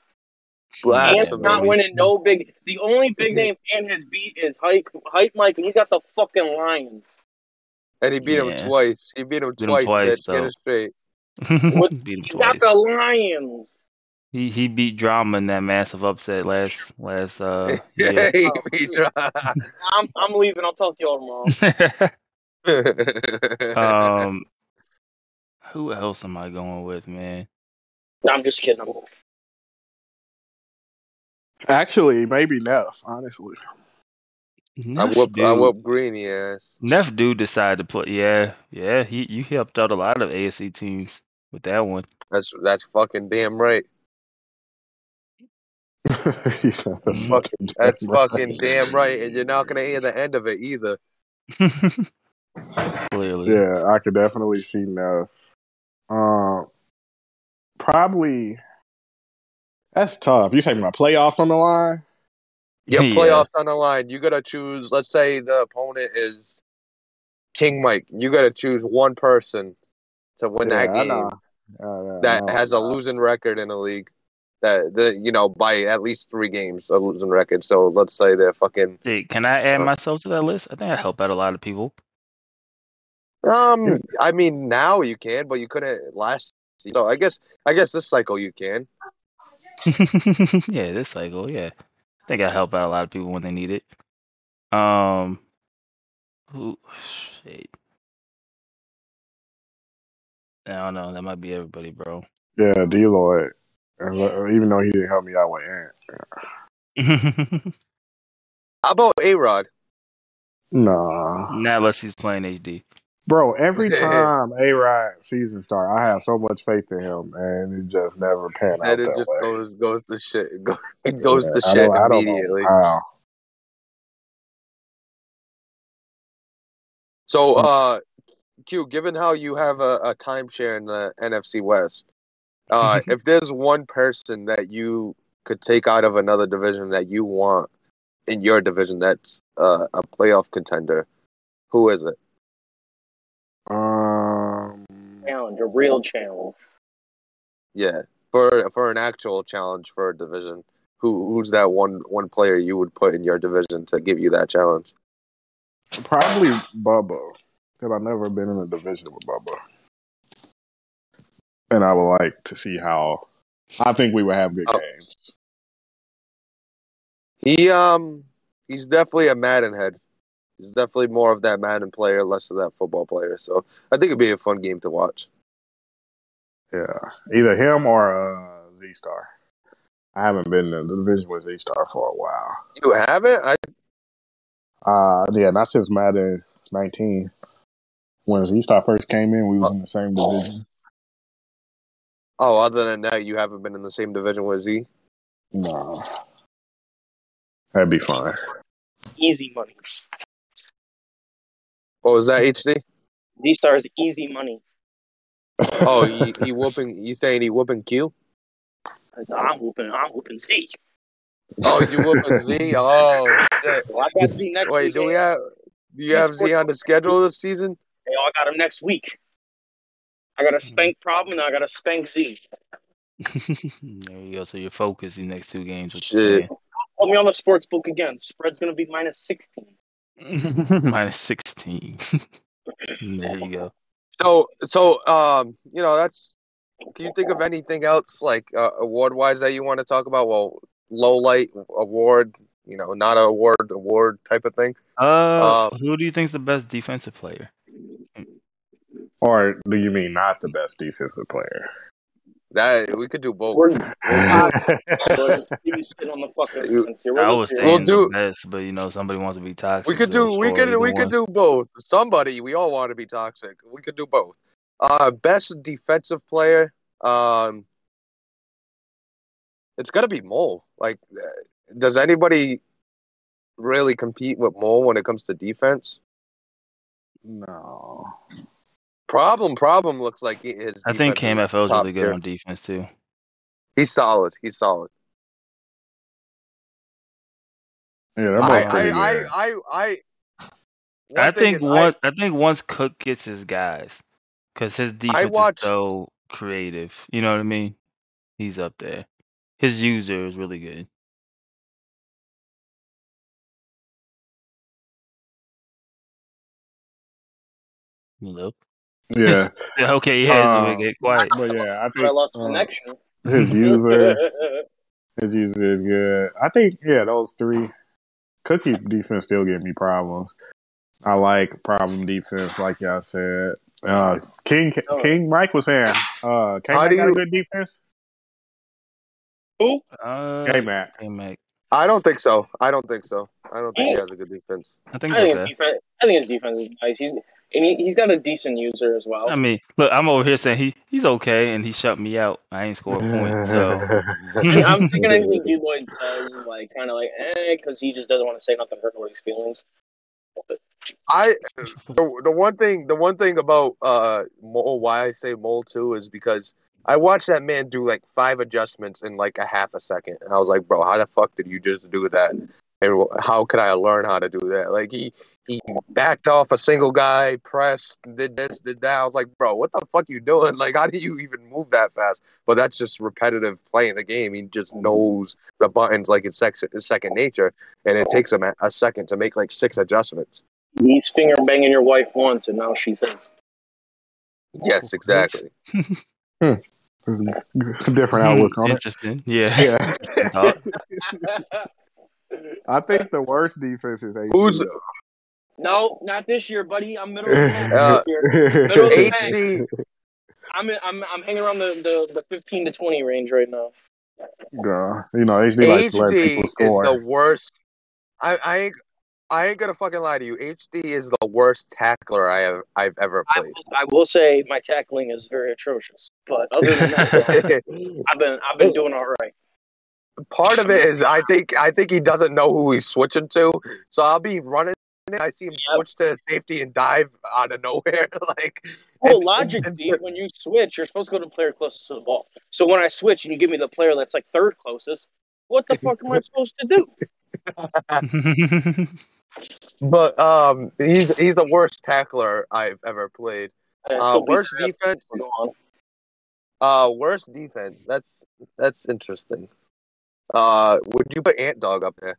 Ant's not winning no big. The only big name Ant has beat is Hype, Hype Mike, and he's got the fucking Lions. And he beat him twice. He beat him Beat him twice, twice. Get though. it straight. What- beat him He's twice. got the Lions. He he beat Drama in that massive upset last last uh Yeah, he Oh, beat I'm I'm leaving. I'll talk to y'all tomorrow. um, who else am I going with, man? No, I'm just kidding. Actually, maybe Neff. Honestly, I Neff whoop, I whoop Greeny ass. Neff do decide to play. Yeah, yeah. He you helped out a lot of AFC teams with that one. That's that's fucking damn right. "That's Mhm. fucking That's damn right." fucking damn right, and you're not gonna hear the end of it either. Clearly. Yeah, I could definitely see Neff. Um, probably that's tough. You taking my playoffs on the line? Yeah, Yeah. playoffs on the line. You gotta choose. Let's say the opponent is King Mike. You gotta choose one person to win that Yeah, I game know. Yeah, yeah, that know. has a losing record in the league. That the you know by at least three games a losing record. So let's say they're fucking Hey, can I add Uh, myself to that list? I think I help out a lot of people. um. I mean now you can, but you couldn't last. So I guess I guess this cycle you can. yeah, this cycle, yeah. I think I help out a lot of people when they need it. Um, who? Shit. I don't know. That might be everybody, bro. Yeah, D Lloyd. Even though he didn't help me out with Ant. How about A Rod? Nah. Not unless he's playing HD. Bro, every time A Rod season start, I have so much faith in him, and it just never pan out And it just way. goes goes to shit. It goes, it goes to Yeah, I shit don't- I don't know immediately. So, uh, Q, given how you have a, a timeshare in the NFC West, uh, if there's one person that you could take out of another division that you want in your division that's uh, a playoff contender, who is it? Um, Challenge, a real challenge. Yeah, for for an actual challenge for a division, who who's that one one player you would put in your division to give you that challenge? probably Bubba, because I've never been in a division with Bubba, and I would like to see how. I think we would have good Oh. games. He um he's definitely a Madden head. He's definitely more of that Madden player, less of that football player. So I think it'd be a fun game to watch. Yeah, either him or uh, Z Star. I haven't been in the division with Z Star for a while. You haven't? I Uh, yeah, not since Madden 19. When Z Star first came in, we was in the same division. oh, other than that, you haven't been in the same division with Z. No, that'd be fine. Easy money. What was that, HD? Z Star is easy money. Oh, he, he whooping. You saying he whooping Q? I'm whooping. I'm whooping Z. Oh, you whooping Z? Oh, shit. Well, I got Z next Wait, week. do we have? Do you have Z on the schedule this season? Hey, I got him next week. I got a hmm. spank problem and I got a spank Z. there you go. So you're focused these next two games. What Shit. Put me on the sports book again. Spread's gonna be minus sixteen. You're saying? Minus 16. there you go. So, so um, you know, that's. Can you think of anything else like uh, award wise that you want to talk about? Well, low light award, you know, not a award award type of thing. Uh, Um, who do you think's the best defensive player? Or do you mean not the best defensive player? That we could do both. We're We'll you sit on the fucking here. We're I was saying We'll do- the best, but you know somebody wants to be toxic. We could so do we could either we could do both. Somebody we all want to be toxic. We could do both. Uh best defensive player, um it's gonna be Mole. Like uh, does anybody really compete with Mole when it comes to defense? no. Problem problem looks like he- his I think defense is is really good tier. on defense too. He's solid. He's solid. Yeah, they're I both I, I. I I I think is one. I, think once Cook gets his guys, because his defense watched- is so creative. You know what I mean? He's up there. His user is really good. Hello. Yeah, Yeah, okay, yeah, so we get quiet. but yeah, I I think lost uh, connection. his user, his user is good. I think yeah, those three. Cookie defense still give me problems. I like problem defense, like y'all said. Uh, King Oh. King Mike was saying, uh, K How Mac do got a you- good defense. Who? Uh, K Mac. K-Mac. I don't think so. I don't think so. I don't think he has a good defense. I think I think his defense. I think his defense is nice. He's and he, he's got a decent user as well. I mean, look, I'm over here saying he he's okay, and he shut me out. I ain't scored a point, so. And I'm thinking anything D Lloyd says, like kind of like eh, because he just doesn't want to say nothing hurt nobody's feelings. But I the, the one thing the one thing about uh Mole, why I say Mole too is because I watched that man do like five adjustments in like a half a second, and I was like, bro, how the fuck did you just do that? And how could I learn how to do that? Like he he backed off a single guy, pressed, did this, did that. I was like, bro, what the fuck you doing? Like, how do you even move that fast? But that's just repetitive playing the game. He just knows the buttons like it's sec- it's second nature, and it takes him a, a second to make like six adjustments. He's finger banging your wife once, and now she says, Yes, exactly. It's a different outlook on it. Interesting. Yeah. Yeah. Uh, I think the worst defense is HD. Who's- though. No, not this year, buddy. I'm middle of the pack Uh, year. Middle of the pack. HD. I'm, in, I'm I'm hanging around the, the, the 15 to 20 range right now. Nah, you know, HD likes to let HD people is the worst. I, I ain't I ain't gonna fucking lie to you. HD is the worst tackler I have I've ever played. will, I will say my tackling is very atrocious, but other than that, I've been I've been doing all right. Part of it is I think I think he doesn't know who he's switching to. So I'll be running and I see him Yep. switch to safety and dive out of nowhere. like Well, and- logic, and- Steve, when you switch, you're supposed to go to the player closest to the ball. So when I switch and you give me the player that's like third closest, what the fuck am I supposed to do? But um he's he's the worst tackler I've ever played. Uh, still beat worst defense Uh, worst defense. That's that's interesting. Uh, would you put Ant Dog up there?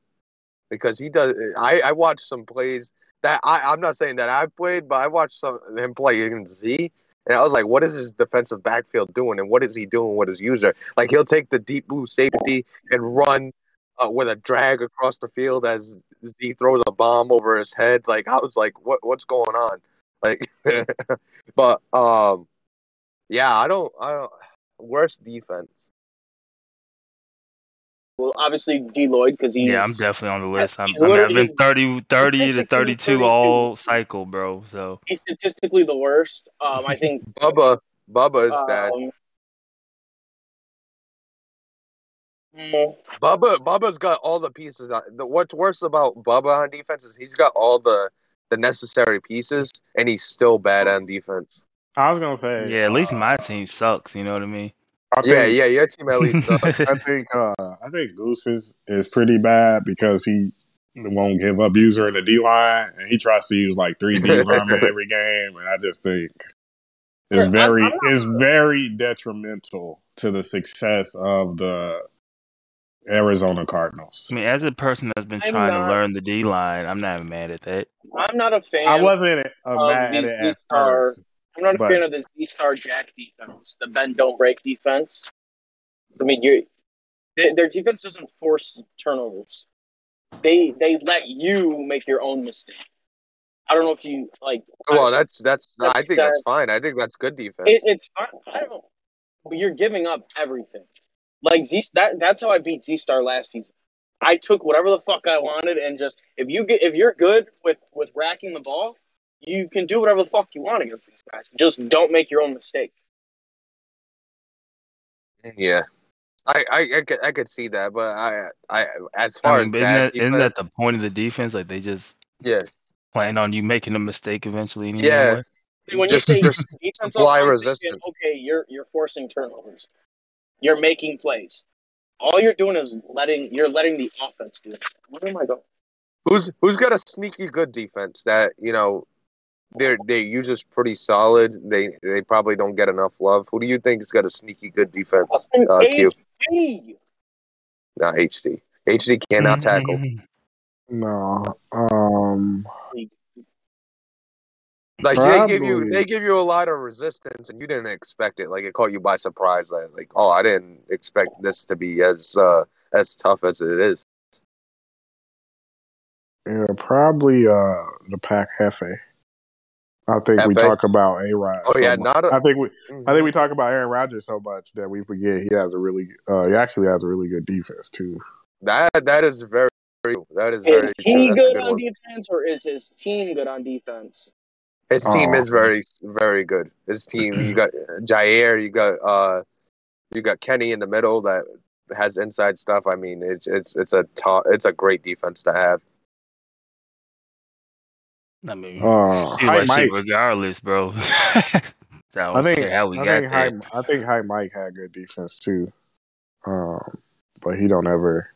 Because he does. I I watched some plays that I I'm not saying that I played, but I watched some him play in Z, and I was like, what is his defensive backfield doing, and what is he doing with his user? Like he'll take the deep blue safety and run uh, with a drag across the field as Z throws a bomb over his head. Like I was like, what what's going on? Like, but um. Yeah, I don't. I don't. Worst defense. Well, obviously D Lloyd because he's yeah, I'm definitely on the list. I'm, I mean, I've been 30, 30 to 32 32. all cycle, bro. So he's statistically the worst. Um, I think Bubba. Bubba is bad. um, mm, Bubba. Bubba's got all the pieces. On, the, what's worse about Bubba on defense is he's got all the the necessary pieces, and he's still bad on defense. I was gonna say, yeah, at least uh, my team sucks. You know what I mean? I Yeah, think, yeah. Your team at least sucks. I think, uh, I think Goose is, is pretty bad because he won't give up user in the D line, and he tries to use like three D linemen every game, and I just think Yeah, it's I'm- very, I'm not- it's very detrimental to the success of the Arizona Cardinals. I mean, as a person that's been I'm trying not- to learn the D line, I'm not mad at that. I'm not a fan. I wasn't a mad at these- it these at are- first. I'm not a but- fan of this Z Star Jack defense, the bend don't break defense. I mean, you their, their defense doesn't force turnovers. They they let you make your own mistake. I don't know if you like. well, that's that's. That I think that's fine. I think that's good defense. It, it's fine. I don't. But you're giving up everything. Like Z, that that's how I beat Z Star last season. I took whatever the fuck I wanted and just if you get if you're good with with racking the ball, you can do whatever the fuck you want against these guys. Just don't make your own mistake. yeah. I, I, I, could, I could see that, but I, I, as I far mean, as but bad isn't, that, isn't defense, that the point of the defense? Like they just yeah, plan on you making a mistake eventually. Anyway. Yeah. When Just- you say just defense, supply I'm resistance. okay, you're you're forcing turnovers. You're making plays. All you're doing is letting you're letting the offense do it. Where am I going? who's who's got a sneaky good defense that you know, their their use is pretty solid. They they probably don't get enough love. Who do you think has got a sneaky good defense? An Uh, Q. HD. Not HD. HD cannot tackle. No, um, Like they give you they give you a lot of resistance and you didn't expect it. Like it caught you by surprise. Like, like oh, I didn't expect this to be as uh as tough as it is. yeah, probably uh the Pack Hefe. I think we talk about A Rod. Oh yeah, not a, I think we I Mhm. think we talk about Aaron Rodgers so much that we forget he has a really uh he actually has a really good defense too. that that is very that is very Is he That's a good on one. defense or is his team good on defense? His team Oh. is very very good. His team you got Jaire, you got uh you got Kenny in the middle that has inside stuff. I mean, it's it's it's a ta- it's a great defense to have. I mean, Uh, he like Mike. regardless, bro. so I I think how we I got think there. Hype, I think Hype Mike had good defense too. Um, but he don't ever.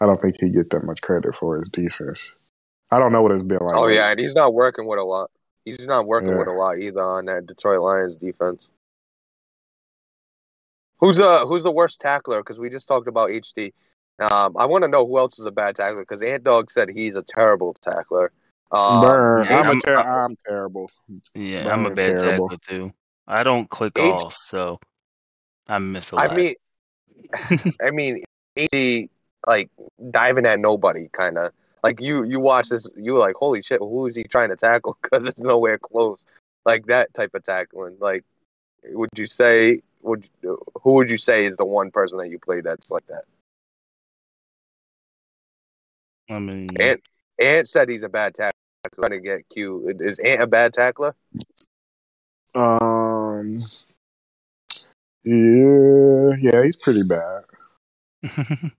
I don't think he get that much credit for his defense. I don't know what it's been like. Oh yeah, and he's not working with a lot. He's not working Yeah. with a lot either on that Detroit Lions defense. Who's uh who's the worst tackler? Because we just talked about HD. Um, I want to know who else is a bad tackler because Ant Dog said he's a terrible tackler. Um, Burn. yeah, I'm, a I'm- ter- I'm terrible. Yeah, I'm a bad terrible. tackler too. I don't click H- off, so I miss a lot. I mean, I mean, HD like diving at nobody, kind of like you. You watch this, you were like, holy shit, who is he trying to tackle? Because it's nowhere close. Like that type of tackling. Like, would you say? Would who would you say is the one person that you played that's like that? I mean, Ant Ant said he's a bad tackler. Trying to get Q. Is Ant a bad tackler? Um. Yeah, yeah, he's pretty bad.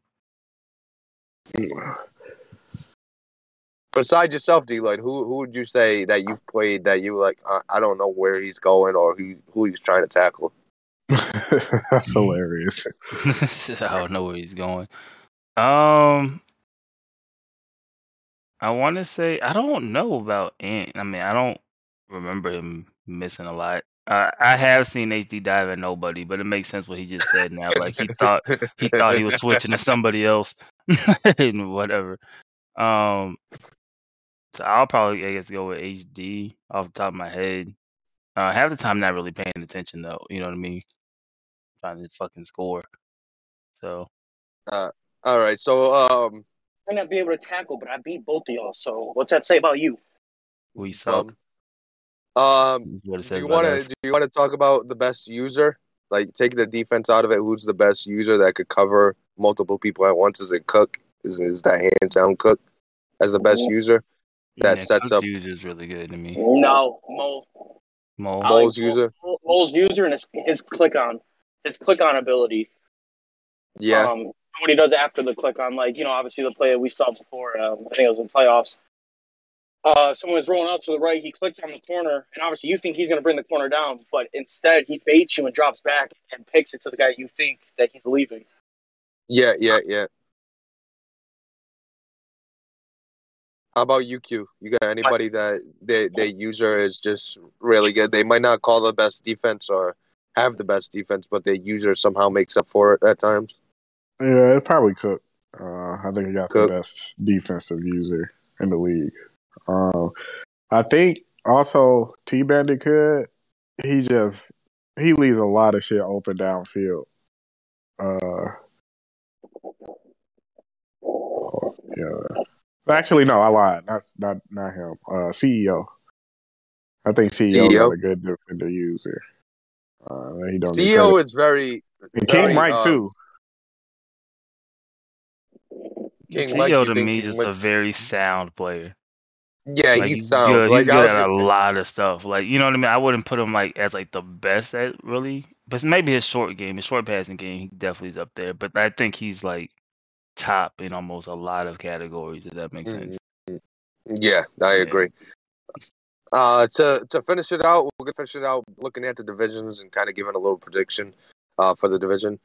Besides yourself, D. Lloyd, who who would you say that you've played that you like? I, I don't know where he's going or who who he's trying to tackle. That's hilarious. I don't know where he's going. Um, I want to say I don't know about Ant. I mean, I don't remember him missing a lot. Uh, I have seen HD dive at nobody, but it makes sense what he just said now. Like he thought he thought he was switching to somebody else and whatever. Um, so I'll probably I guess go with HD off the top of my head. Uh, half the time not really paying attention though. You know what I mean? Trying to fucking score. So Uh, All right, so um, might not be able to tackle, but I beat both of y'all. So what's that say about you? we suck. um, um, what do you want to do you want to talk about the best user? Like take the defense out of it. Who's the best user that could cover multiple people at once? Is it Cook? Is is that hands down Cook as the best Mhm. user? that Yeah, sets Cook's up- user is really good to me. No, Mo. Mo. I like Mo's user? Mo- Mo's user and his, his click on, his click on ability. Yeah, Um, what he does after the click on, like you know, obviously the play that we saw before. Um, I think it was in playoffs. Uh, someone's rolling out to the right. He clicks on the corner, and obviously you think he's going to bring the corner down, but instead he baits you and drops back and picks it to the guy you think that he's leaving. yeah, yeah, yeah. How about UQ? You got anybody that their their user is just really good? They might not call the best defense or have the best defense, but their user somehow makes up for it at times. Yeah, it probably Cook. Uh, I think he got Cook. the best defensive user in the league. Um, I think also T Bandit could. He just he leaves a lot of shit open downfield. Uh, oh, yeah. Actually, no, I lied. That's not not him. Uh, CEO. I think CEO, CEO? got a good defender user. Uh, he don't get CEO is very and King very, Mike uh, too. King Mike. CEO You to me is just a very sound player. yeah, Like, he's sound. good. Like he's good at a lot of stuff. Like you know what I mean. I wouldn't put him like as like the best at really, but maybe his short game, his short passing game, he definitely is up there. But I think he's like top in almost a lot of categories. If that makes sense. Yeah, I Yeah. agree. Uh, to to finish it out, we're gonna finish it out looking at the divisions and kind of giving a little prediction uh, for the division.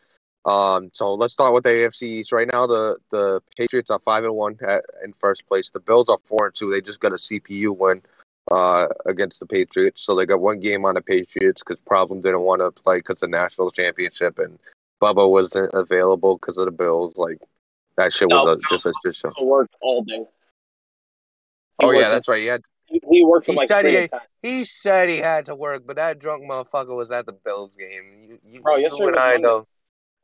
Um, so let's start with the AFC East. Right now, the the Patriots are five and one at, in first place. The Bills are four and two. They just got a CPU win uh, against the Patriots, so they got one game on the Patriots because Problem didn't want to play because the national championship and Bubba wasn't available because of the Bills. Like that shit was No, a, just a shit show. Worked all day. He Oh yeah, that's right. He had he, he worked He like said he- at a time. He said he had to work, but that drunk motherfucker was at the Bills game. You, you, Bro, you yesterday and I know.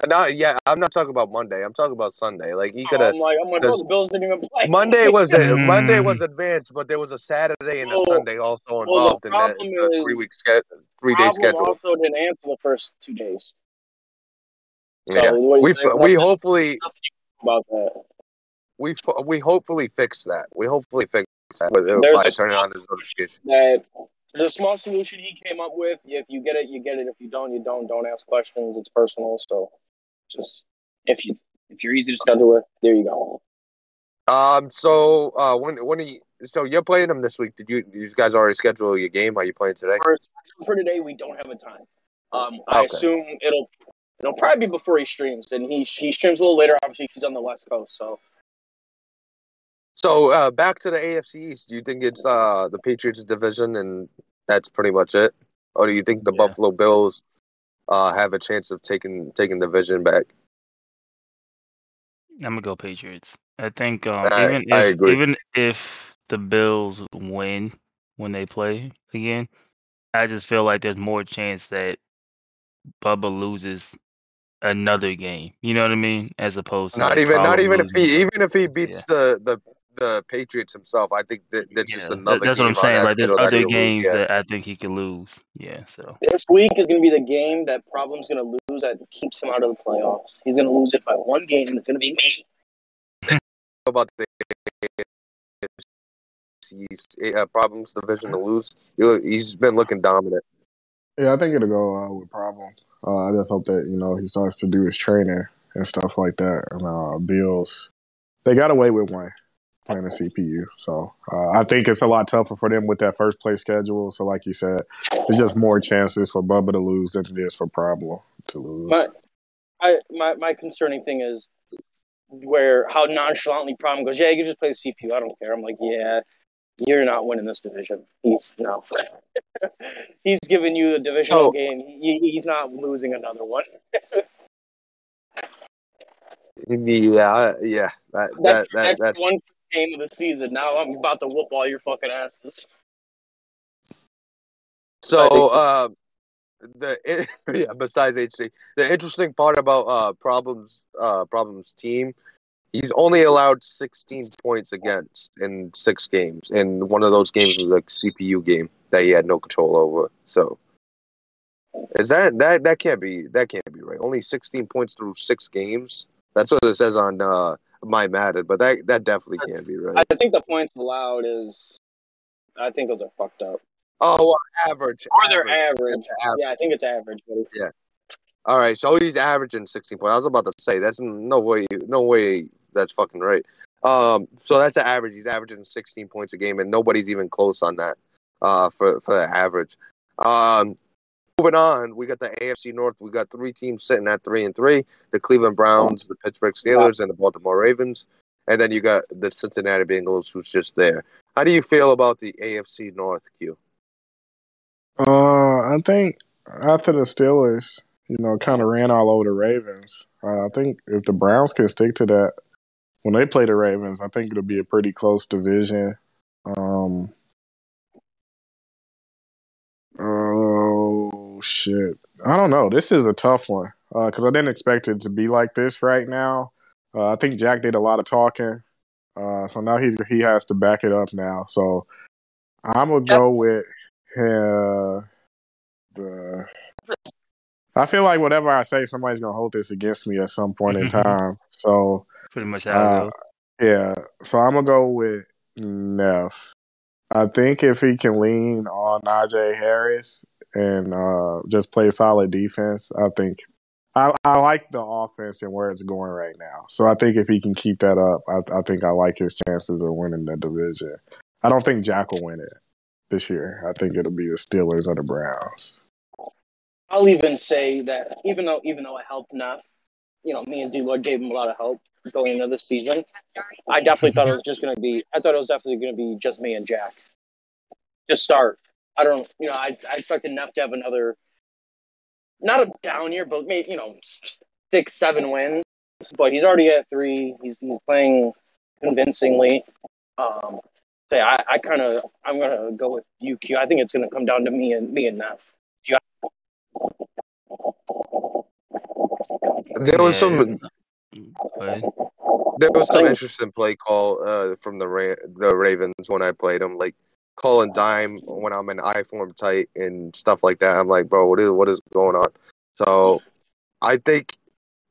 No, yeah, I'm not talking about Monday. I'm talking about Sunday. Like he could Oh, have. I'm like, I'm like, bro, the Bills didn't even play. Monday was Mm. Monday was advanced, but there was a Saturday and a Well- Sunday also well, the involved in that problem the three week sch- three day Problem schedule. also didn't answer the first two days. So Yeah, what we say we about- hopefully about that. we we hopefully fix that. We hopefully fix that with, by a turning on small the notification. That there's a small solution he came up with. If you get it, you get it. If you don't, you don't. Don't ask questions. It's personal. So just if you if you're easy to schedule with, there you go. Um. So uh, when when he so you're playing them this week. Did you? Did you guys already schedule your game? Are you playing today? For, for today, we don't have a time. Um, I Okay. assume it'll it'll probably be before he streams, and he he streams a little later, obviously, 'cause he's on the West Coast. So So uh, back to the AFC East. Do you think it's uh, the Patriots division and that's pretty much it, or do you think the Yeah. Buffalo Bills uh, have a chance of taking taking the division back? I'm gonna go Patriots. I think um, I- even if I agree. even if the Bills win when they play again, I just feel like there's more chance that Bubba loses another game. You know what I mean? As opposed to Not like, even not even if he even if he beats the, the the Patriots himself. I think that that's just Yeah, that- another. that's what I'm saying. that Like there's other he'll lose, games yeah. that I think he could lose. Yeah. So this week is going to be the game that Problem's going to lose that keeps him out of the playoffs. He's going to lose it by one game, and it's going to be me. about the AFC uh, problems division to lose. He- He's been looking dominant. Yeah, I think it'll go uh, with problem. Uh, I just hope that you know he starts to do his training and stuff like that. And uh, Bills, they got away with one playing the CPU, so uh, I think it's a lot tougher for them with that first place schedule. So, like you said, there's just more chances for Bubba to lose than it is for Problem to lose. My, I my my concerning thing is where how nonchalantly Problem goes. Yeah, you can just play the CPU. I don't care. I'm like, yeah, you're not winning this division. He's no. he's giving you a divisional Oh. game. He, he's not losing another one. Yeah, yeah. That that, That's, that that's, that's one game of the season. Now I'm about to whoop all your fucking asses. so. Besides Uh, the yeah. Besides HC, the interesting part about uh problems uh problems team, he's only allowed 16 points against in six games, and one of those games was a CPU game that he had no control over. So. Is that that that can't be that can't be right? Only 16 points through six games. That's what it says on uh, my Madden, but that that definitely can't be right. I think the points allowed is. I think those are fucked up. oh, well, average. Or they're average. Average. Yeah, I think it's average. But All right, so he's averaging 16 points. I was about to say that's no way, no way that's fucking right. Um, so that's an average. He's averaging 16 points a game, and nobody's even close on that. Uh, for for the average. Um, moving on, we got the AFC North. We got three teams sitting at three and three: the Cleveland Browns, the Pittsburgh Steelers, and the Baltimore Ravens. And then you got the Cincinnati Bengals, who's just there. How do you feel about the AFC North, Q? Uh, I think after the Steelers, you know, kind of ran all over the Ravens. Uh, I think if the Browns can stick to that when they play the Ravens, I think it'll be a pretty close division. Um, oh shit, I don't know. This is a tough one because I didn't expect it to be like this right now. Uh, I think Jack did a lot of talking, uh, so now he he has to back it up now. So I'm gonna go with uh, the. I feel like whatever I say, somebody's gonna hold this against me at some point in time. So pretty much how it uh, yeah, so I'm gonna go with Neff. I think if he can lean on Najee Harris and uh, just play solid defense, I think I, I like the offense and where it's going right now. So I think if he can keep that up, I, I think I like his chances of winning the division. I don't think Jack will win it this year. I think it'll be the Steelers or the Browns. I'll even say that even though even though I helped enough, you know, me and D gave him a lot of help going into the season. I definitely thought it was just gonna be I thought it was definitely gonna be just me and Jack. Just start. I don't you know, I I expected Neff to have another not a down year, but maybe you know, six, seven wins. But he's already at three. He's he's playing convincingly. Um say I, I kinda I'm gonna go with UQ. I think it's gonna come down to me and me and Neff. There was some Go. There was some interesting play call uh, from the Ra- the Ravens when I played them, like calling dime when I'm in I form tight and stuff like that. I'm like, bro, what is what is going on? So I think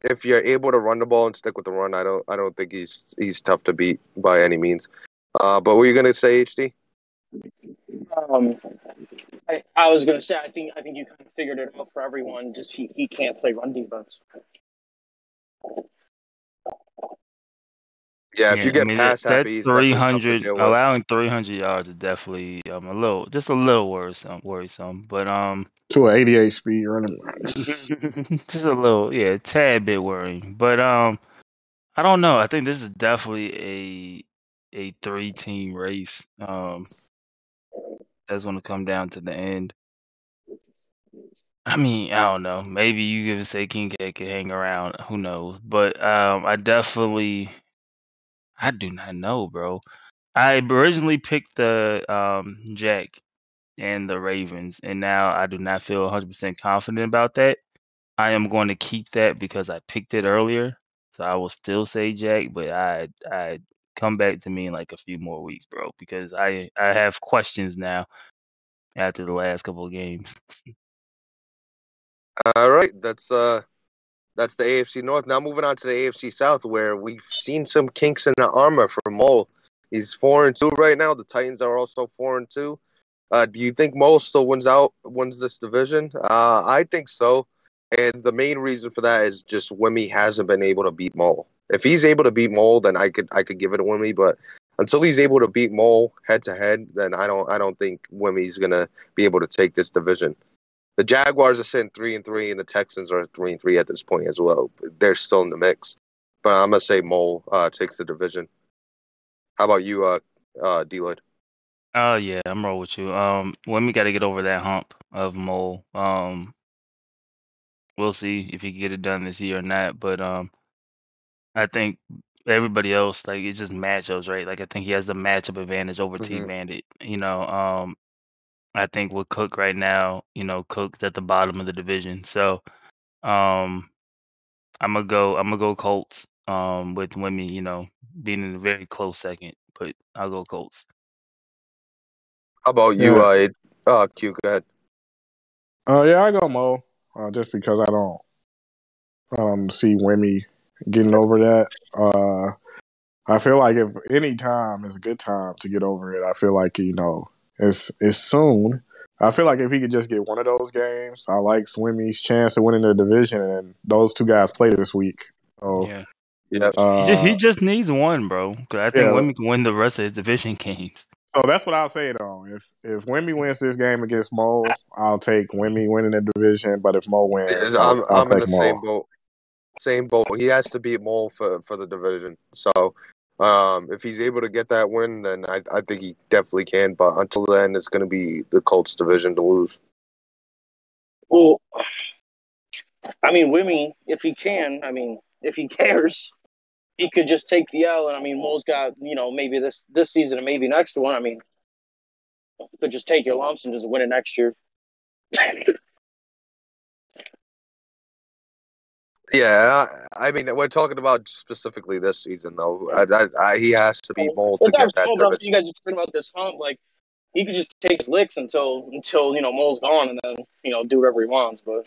if you're able to run the ball and stick with the run, I don't I don't think he's he's tough to beat by any means. Uh, but what were you gonna say, HD? Um, I, I was gonna say I think I think you kind of figured it out for everyone. Just he, he can't play run defense. Yeah, if Yeah, you I get mean, past that, that, that beat, it's definitely tough to 300, allowing 300 yards is definitely um, a little, just a little worrisome, worrisome. But um, To an 88 speed running back. just a little, yeah, tad bit worrying. But um, I don't know. I think this is definitely a a three team race. Um, that's going to come down to the end. I mean, I don't know. Maybe you could say King K could hang around. Who knows? But um, I definitely, I do not know, bro. I originally picked the um Jack and the Ravens, and now I do not feel 100% confident about that. I am going to keep that because I picked it earlier, so I will still say Jack, but I I come back to me in like a few more weeks, bro, because I I have questions now after the last couple of games. All right, that's uh, that's the AFC North. Now moving on to the AFC South, where we've seen some kinks in the armor for Mole. He's four and two right now. The Titans are also four and two. Uh, do you think Mole still wins out, wins this division? Uh, I think so. And the main reason for that is just Wimmy hasn't been able to beat Mole. If he's able to beat Mole, then I could I could give it to Wimmy. But until he's able to beat Mole head to head, then I don't I don't think Wimmy's gonna be able to take this division. The Jaguars are sitting three and three, and the Texans are three and three at this point as well. They're still in the mix. But I'm gonna say Mole uh, takes the division. How about you, uh, uh, D-Lloyd? Oh yeah, I'm roll with you. Um, when we got to get over that hump of Mole. Um, we'll see if he can get it done this year or not. But um, I think everybody else like it's just matchups, right? Like I think he has the matchup advantage over Team Mhm. Bandit. You know, um, I think with Cook right now, you know, Cook's at the bottom of the division, so um, I'm gonna go. I'm gonna go Colts. Um, with Wimmy, you know, being in a very close second, but I'll go Colts. How about you, uh, uh, Q? Go ahead. Uh, yeah, I go Mo, uh, just because I don't um see Wimmy getting over that. Uh, I feel like if any time is a good time to get over it, I feel like you know it's it's soon. I feel like if he could just get one of those games, I like Wimmy's chance of winning the division, and those two guys play this week. So, Yeah, Yeah. uh, he, just, he just needs one, bro. Because I think yeah. Wimmy can win the rest of his division games. So that's what I'll say though. If if Wimmy wins this game against Mo, I'll take Wimmy winning the division. But if Mo wins, I'll, I'm, I'll I'm in the Mo. same boat. Same boat. He has to beat Mole for, for the division. So, um, if he's able to get that win, then I, I think he definitely can. But until then, it's going to be the Colts division to lose. Well, I mean, Wimmy, if he can, I mean, if he cares, he could just take the L. And I mean, Mo's got, you know, maybe this this season and maybe next one. I mean, could just take your lumps and just win it next year. Yeah, I, I mean, we're talking about specifically this season, though. I, I, I, he has to beat Mole to That's what I'm get that saying, but I'm division. saying you guys are talking about this hump. Like, he could just take his licks until until you know Mole's gone, and then you know do whatever he wants. But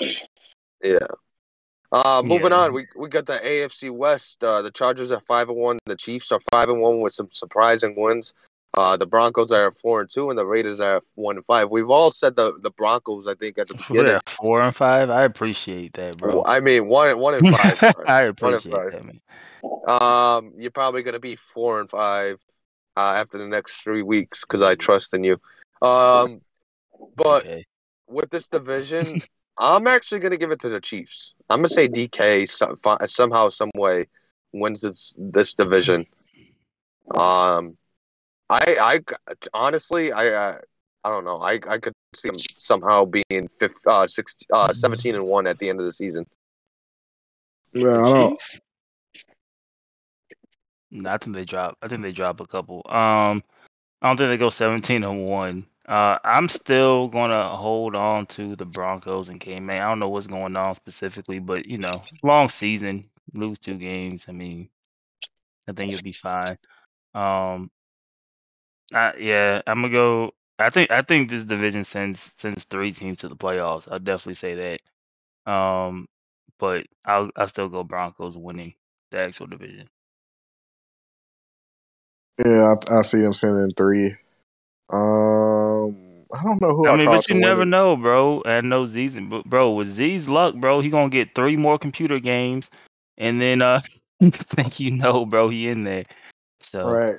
Yeah. Uh, moving Yeah. on, we we got the AFC West. Uh, the Chargers are five and one. The Chiefs are five and one with some surprising wins. Uh, the Broncos are at four and two, and the Raiders are at one and five. We've all said the the Broncos. I think at the beginning. Yeah, four and five. I appreciate that, bro. I mean, one one and five. I appreciate five. that, man. Um, you're probably gonna be four and five uh, after the next three weeks because I trust in you. Um, but Okay. with this division, I'm actually gonna give it to the Chiefs. I'm gonna say DK so, fi- somehow, some way wins this this division. Um, I I honestly I uh, I don't know. I I could see him somehow being fifth, uh, six, uh, 17 and one at the end of the season. Yeah, I don't. No, I think they drop. I think they drop a couple. Um, I don't think they go seventeen and one. Uh, I'm still gonna hold on to the Broncos and K Man. I don't know what's going on specifically, but you know, long season, lose two games. I mean, I think you'll be fine. Um, I, yeah, I'm gonna go. I think I think this division sends sends three teams to the playoffs. I'll definitely say that. Um, but I'll I'll still go Broncos winning the actual division. Yeah, I, I see them sending three. Um, I don't know who I, I mean, but you never know, bro. And no Z's, bro, with Z's luck, bro, he gonna get three more computer games, and then uh, think you know, bro. He in there. So All right.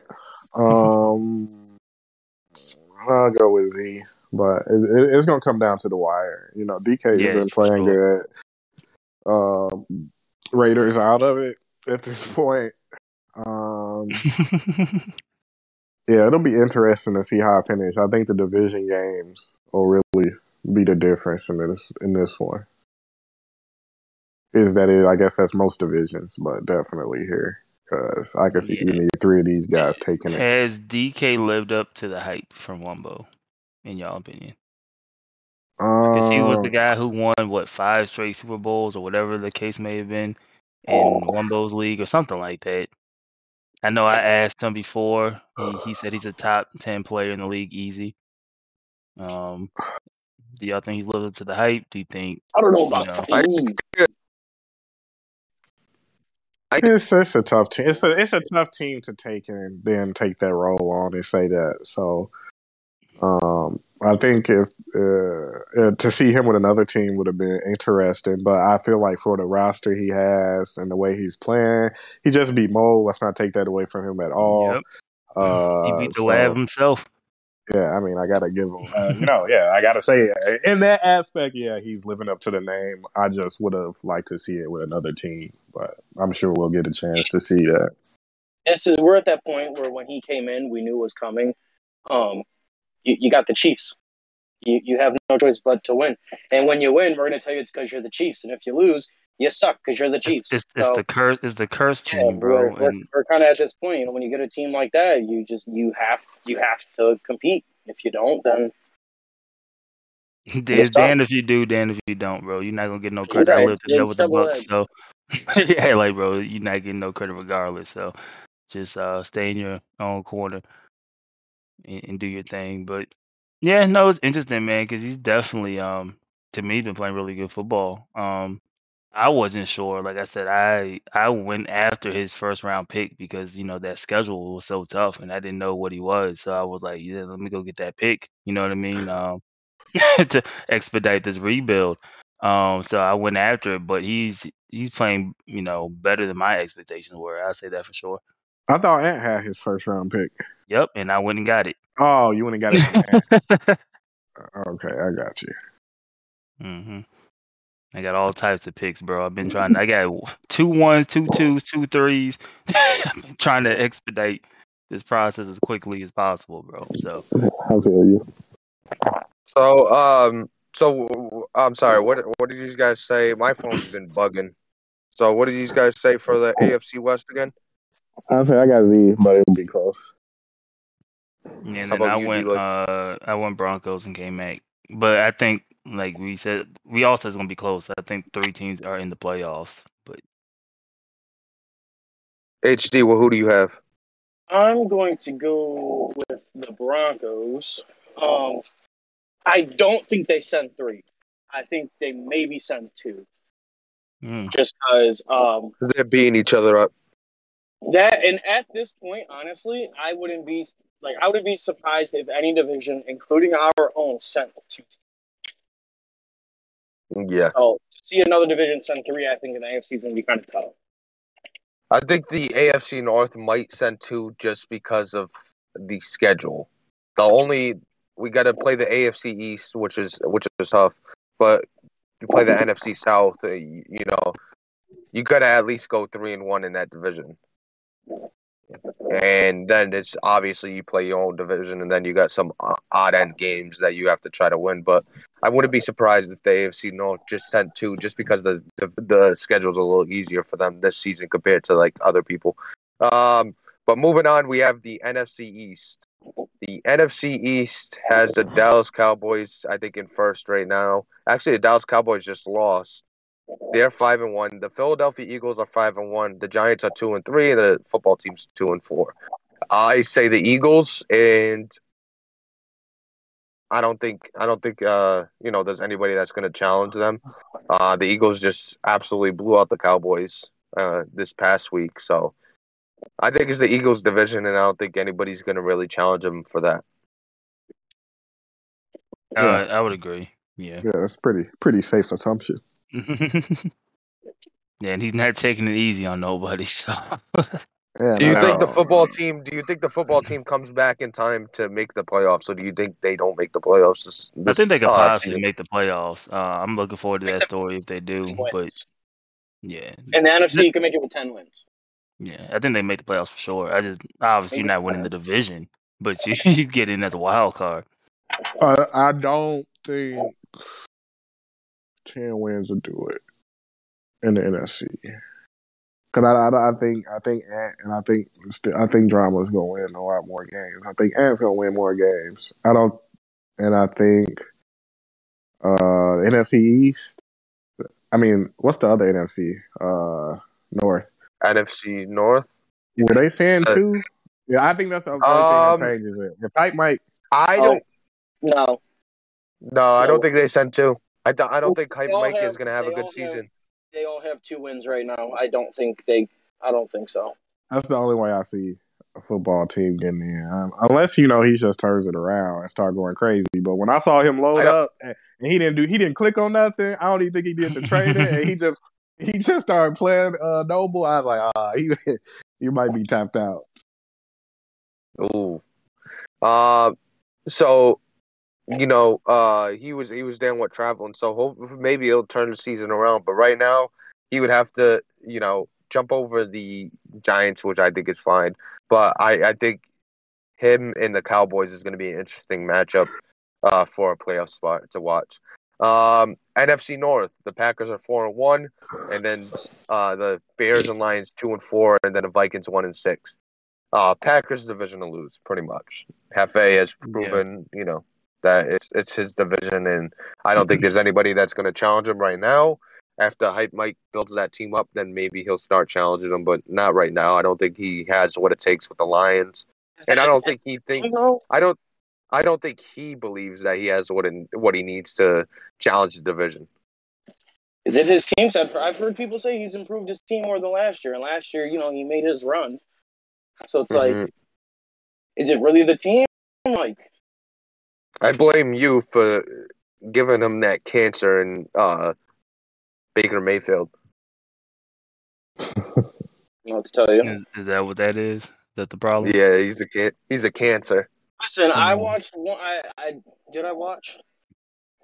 Um, I'll go with Z, but it, it, it's gonna come down to the wire. You know, DK has Yeah, been for playing good. Um, Raiders out of it at this point. Um, yeah, it'll be interesting to see how I finish. I think the division games will really be the difference in this in this one. Is that it? I guess that's most divisions, but definitely here because I can see Yeah. any three of these guys taking it. has DK lived up to the hype from Wumbo, in y'all opinion? Because he was the Um, guy who won what five straight Super Bowls or whatever the case may have been in Wumbo's league or something like that. I know I asked him before. He he said he's a top ten player in the league, easy. Um, do y'all think he's lived up to the hype? Do you think I don't know You about know. I- It's it's a tough team. It's a it's a tough team to take and then take that role on and say that. So, um, I think if uh, uh, to see him with another team would have been interesting, but I feel like for the roster he has and the way he's playing, he just beat Mo. Let's not take that away from him at all. Yep. Uh, he beat the so- lab himself? Yeah, I mean, I gotta give him, uh, you know, yeah, I gotta say, uh, in that aspect, yeah, he's living up to the name. I just would have liked to see it with another team, but I'm sure we'll get a chance to see that. This is we're at that point where when he came in, we knew it was coming. Um, you, you got the Chiefs. You you have no choice but to win. And when you win, we're going to tell you it's because you're the Chiefs. And if you lose, you suck because you're the Chiefs. It's, it's So, the curse. It's the curse yeah, team, bro. we're, And we're kind of at this point. You know, when you get a team like that, you just you have you have to compete. If you don't, then it's if you do, damned if you don't, bro. You're not gonna get no credit. I lived Yeah, with the Bucks, so yeah, like bro, you're not getting no credit regardless. So just uh, stay in your own corner and, and do your thing. But yeah, no, it's interesting, man, because he's definitely um to me been playing really good football. Um, I wasn't sure. Like I said, I I went after his first round pick because you know that schedule was so tough, and I didn't know what he was. So I was like, yeah, let me go get that pick. You know what I mean? Um, to expedite this rebuild. Um, so I went after it, but he's he's playing, you know, better than my expectations were. I say that for sure. I thought Ant had his first round pick. Yep, and I went and got it. Oh, you went and got it from Ant. Okay, I got you. hmm I got all types of picks, bro. I've been trying. I got two ones, two twos, two threes. Trying to expedite this process as quickly as possible, bro. So I feel you. So, um, so I'm sorry. What what did you guys say? My phone's been bugging. So, what did you guys say for the AFC West again? I say I got Z, but it'll be close. and then I you, went, D-Lo? uh, I went Broncos and came back. But I think, like we said, we all said it's gonna be close. I think three teams are in the playoffs. But HD. Well, who do you have? I'm going to go with the Broncos. Um, I don't think they send three. I think they maybe send two, mm, just because um, They're beating each other up. that. And at this point, honestly, I wouldn't be like I wouldn't be surprised if any division, including our own, sent two. Yeah, So to see another division send three, I think in the AFC is going to be kind of tough. I think the AFC North might send two just because of the schedule. The only we got to play the AFC East, which is which is tough, but you play the NFC South. uh, You, you know, you got to at least go three and one in that division. And then it's obviously you play your own division, and then you got some uh, odd end games that you have to try to win. But I wouldn't be surprised if the AFC North just sent two, just because the the, the schedule's a little easier for them this season compared to like other people. Um, but moving on, we have the NFC East. The NFC East has the Dallas Cowboys, I think, in first right now. Actually, the Dallas Cowboys just lost. They're five and one. The Philadelphia Eagles are five and one. The Giants are two and three, and the football team's two and four. I say the Eagles, and I don't think I don't think uh, you know there's anybody that's going to challenge them. Uh, the Eagles just absolutely blew out the Cowboys uh, this past week, so I think it's the Eagles division, and I don't think anybody's going to really challenge them for that. uh, Yeah. I would agree. Yeah. Yeah, that's pretty pretty safe assumption. Yeah, and he's not taking it easy on nobody. So Yeah, Do you no, think the football team? Do you think the football team comes back in time to make the playoffs, or do you think they don't make the playoffs? This, I think they could uh, possibly season? make the playoffs. Uh, I'm looking forward to that story if they do. But yeah, and the NFC, you can make it with ten wins. yeah, I think they make the playoffs for sure. I just obviously you're not winning the division, but you you get in as a wild card. Uh, I don't think ten wins will do it in the NFC. Because I, I, I think I think Ant and I think I think Drama is gonna win a lot more games. I think Ant's gonna win more games. I don't, and I think uh NFC East. I mean, what's the other NFC? Uh, North. NFC North. Were they saying Uh, two? Yeah, I think that's the only Um, thing that changes it. If Hype Mike, I Oh. don't. No, No, I don't think they sent two. I, th- I don't think Hype all Mike is going to have a good all have- season. they all have two wins right now. I don't think they. I don't think so. that's the only way I see a football team getting in. Um, unless you know he just turns it around and start going crazy. But when I saw him load up and and he didn't do, he didn't click on nothing. I don't even think he did the trading, and he just he just started playing uh, Noble. I was like, ah, he you might be tapped out. Ooh. Uh, so you know, uh, he was he was down with traveling, so hope, maybe he'll turn the season around. But right now, he would have to, you know, jump over the Giants, which I think is fine. But I, I think him and the Cowboys is going to be an interesting matchup uh, for a playoff spot to watch. Um, NFC North, the Packers are four and one, and then uh, the Bears and Lions two and four, and then the Vikings one and six. Uh, Packers division to lose, pretty much. Hefe has proven, you know, that it's it's his division, and I don't think there's anybody that's going to challenge him right now. After Hype Mike builds that team up, then maybe he'll start challenging him, but not right now. I don't think he has what it takes with the Lions, and I don't think he thinks I don't I don't think he believes that he has what it, what he needs to challenge the division. Is it his team? I've, I've heard people say he's improved his team more than last year, and last year, you know, he made his run. So it's Mhm. like, is it really the team? Like, I blame you for giving him that cancer and uh, Baker Mayfield. I don't to tell you. Is, is that what that is? Is that the problem? Yeah, he's a can- he's a cancer. Listen, I Mm. watched one. I, I did I watch?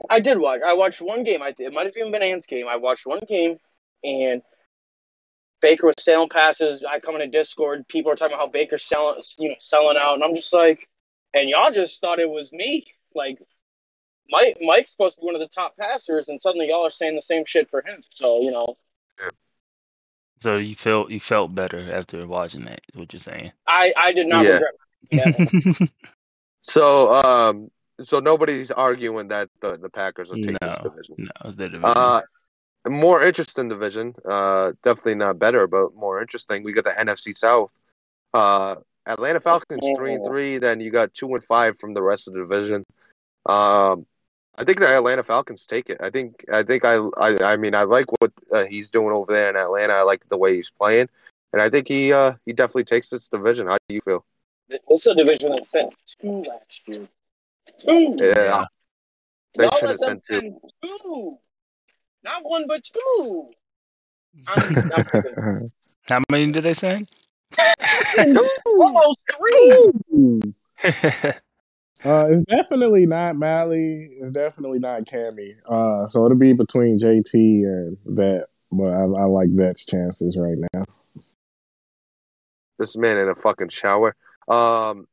I did watch. I watched one game. I it might have even been Ant's game. I watched one game, and Baker was selling passes. I come in a Discord. People are talking about how Baker's selling, you know, selling out, and I'm just like, and y'all just thought it was me. Like, Mike, Mike's supposed to be one of the top passers, and suddenly y'all are saying the same shit for him. So you know, So you felt you felt better after watching that? Is what you're saying? I I did not Yeah. regret. So um, so nobody's arguing that the the Packers will take this No. division. no, it's their division. Uh, more interesting division. Uh, definitely not better, but more interesting. We got the NFC South. Uh, Atlanta Falcons three and three. Then you got two and five from the rest of the division. Um, I think the Atlanta Falcons take it. I think. I think. I. I, I mean, I like what uh, he's doing over there in Atlanta. I like the way he's playing, and I think he. Uh, he definitely takes this division. How do you feel? This is a division that sent two last year. Two. Yeah, they should have sent two. two. Not one, but two. I'm, I'm How many did they send? almost three. Uh, it's definitely not Mally. It's definitely not Cammy. Uh, so it'll be between JT and that. But I, I like Vet's chances right now. This man in a fucking shower. Um,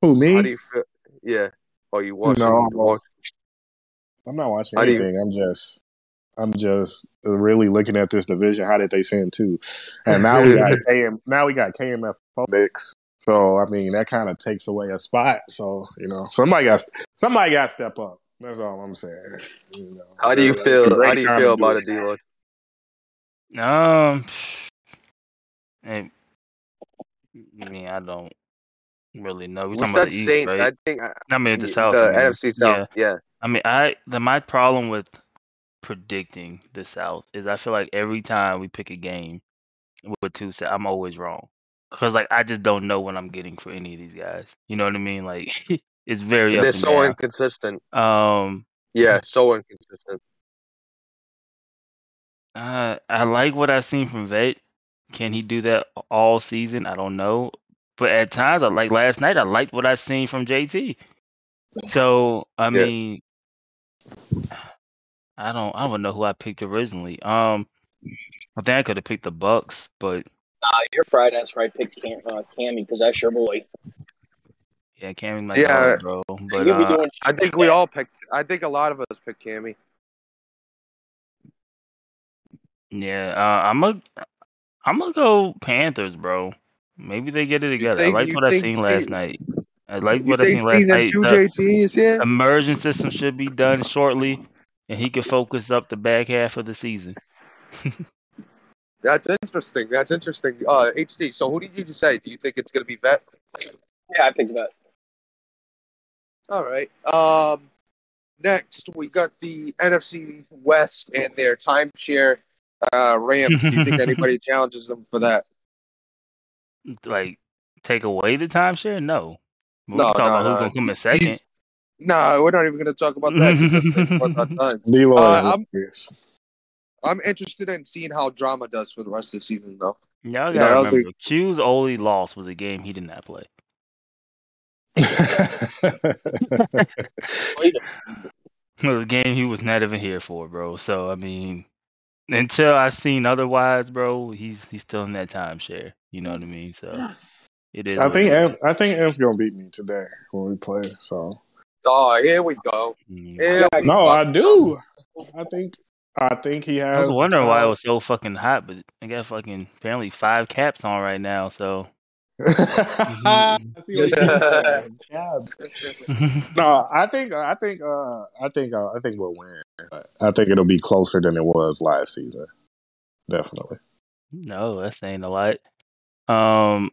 Who me? how do you feel? Yeah. Oh, you watching? No. watch- I'm not watching How do you- anything. I'm just, I'm just really looking at this division. How did they send two? And now we got KM. Now we got KMF Phoenix. So I mean, that kind of takes away a spot. So you know, somebody got somebody got to step up. That's all I'm saying. You know, How do you feel? How do you feel about it. it, D-Lloyd? Um, I, I mean, I don't really know. We're We talking about said the East, Saints. right? I think uh, I mean, the the South. I mean. NFC South. Yeah. I mean, I the my problem with predicting the South is I feel like every time we pick a game with two set, I'm always wrong because like I just don't know what I'm getting for any of these guys. You know what I mean? Like it's very They're and so down. inconsistent. Um, Yeah, so inconsistent. Uh, I like what I've seen from Vet. Can he do that all season? I don't know. But at times, I like last night. I liked what I seen from JT. So I Yeah. mean, I don't. I don't know who I picked originally. Um, I think I could have picked the Bucks, but Nah, you're fried ass right. Pick Cam, uh, Cammy because that's your boy. yeah, Cammy my Yeah. dog, bro. But you'll uh, doing. I think we all picked. I think a lot of us picked Cammy. yeah, uh, I'm a. I'm gonna go Panthers, bro. Maybe they get it together. think- I like what I seen se- last night. I like what I seen last season night. two The JT is here? immersion system should be done shortly, and he can focus up the back half of the season. That's interesting. That's interesting. Uh, HD. So who did you just say? Do you think it's gonna be Vet? Yeah, I think Vet. All right. Um, next we got the NFC West and their timeshare uh, Rams. Do you think anybody challenges them for that? like take away the timeshare? No. We No, can talk no, about no. who's gonna come in He's- No, we're not even going to talk about that because that's taking worth our time. Uh, I'm- hilarious. I'm interested in seeing how drama does for the rest of the season, though. Y'all You know, gotta I was remember, Q's only loss was a game he did not play. It was a game he was not even here for, bro. So I mean, until I seen otherwise, bro, he's he's still in that timeshare. You know what I mean? So it is. I think it is. Am, I think M's gonna beat me today when we play. So Oh, here we go. Mm. Here we no, go. I do. I think I think he has. I was wondering why it was so fucking hot, but I got fucking apparently five caps on right now. So I see what you did there. Cab. no, No, I think I think uh I think uh, I think we'll win. I think it'll be closer than it was last season. Definitely. No, that's saying a lot. Um,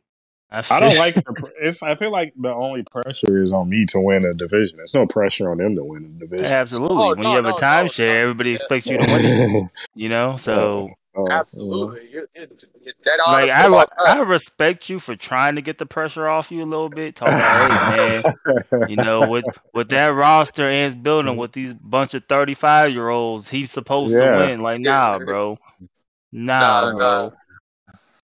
I, I feel, don't like the. It's. I feel like the only pressure is on me to win a division. There's no pressure on them to win a division. absolutely. Oh, when no, you have no, a no, timeshare, no. everybody Yeah. expects you to win. You know, so Oh, Absolutely. You're, you're, you're dead like I, re- I respect you for trying to get the pressure off you a little bit. Talking about, hey man, you know, with with that roster and building mm-hmm. with these bunch of thirty five year olds, he's supposed Yeah. to win. Like, nah, bro, nah, Nah, bro,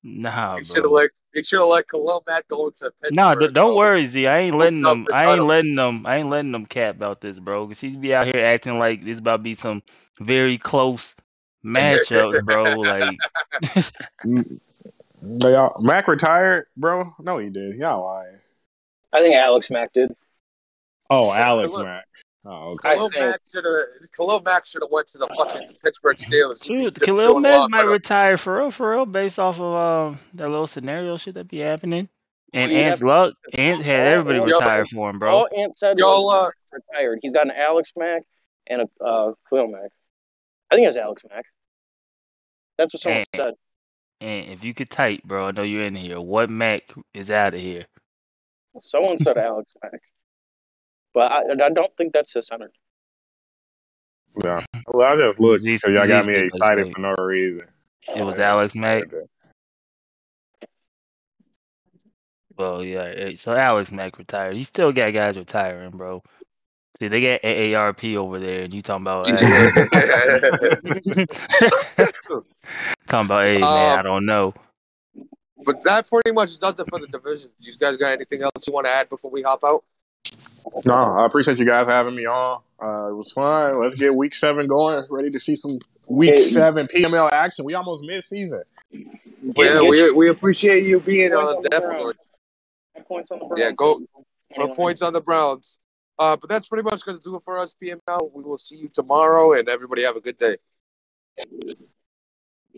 nah, You should have bro. Let you should have let Khalil Mack go to Pittsburgh. Nah, don't bro. worry, Z. I ain't letting them. the I ain't letting them. I ain't letting them cap about this, bro. Cause he's be out here acting like this about to be some very close matchups, bro. Like, Mm, y'all, Mack retired, bro. No, he did. Y'all lying. I think Alex Mack did. Oh, Alex Look. Mack. Oh, okay. I Khalil think- Mack should have Khalil Mack should have went to the fucking Pittsburgh Steelers. He'd shoot, Khalil Mack might retire for real, for real, based off of um that little scenario shit that be happening. And Well, you Ant's luck, Ant had everybody Yo. retire for him, bro. All Ant said Y'all, was uh, retired. He's got an Alex Mack and a uh, Khalil Mack. I think it's Alex Mack. That's what someone Hey. said. And if you could type, bro, I know you're in here. What Mack is out of here? Someone said Alex Mack. But I, I don't think that's the center. Yeah. Well, I just looked Zeke- because y'all got me excited for no reason. It was Yeah. Alex Mack. Well, yeah. eh, So Alex Mack retired. You still got guys retiring, bro. See, they got AARP over there, and you talking about hey, talking about hey man, I Um, don't know. but that pretty much does it for the divisions. You guys got anything else you want to add before we hop out? No, I appreciate you guys having me on. Uh, it was fun. Let's get week seven going. Ready to see some week Hey. seven PML action. We almost missed season. Yeah, get we, we appreciate you being Points on on definitely. Points on the Browns. Yeah, go for Anyway. points on the Browns. Uh, but that's pretty much going to do it for us, PML. We will see you tomorrow, and everybody have a good day.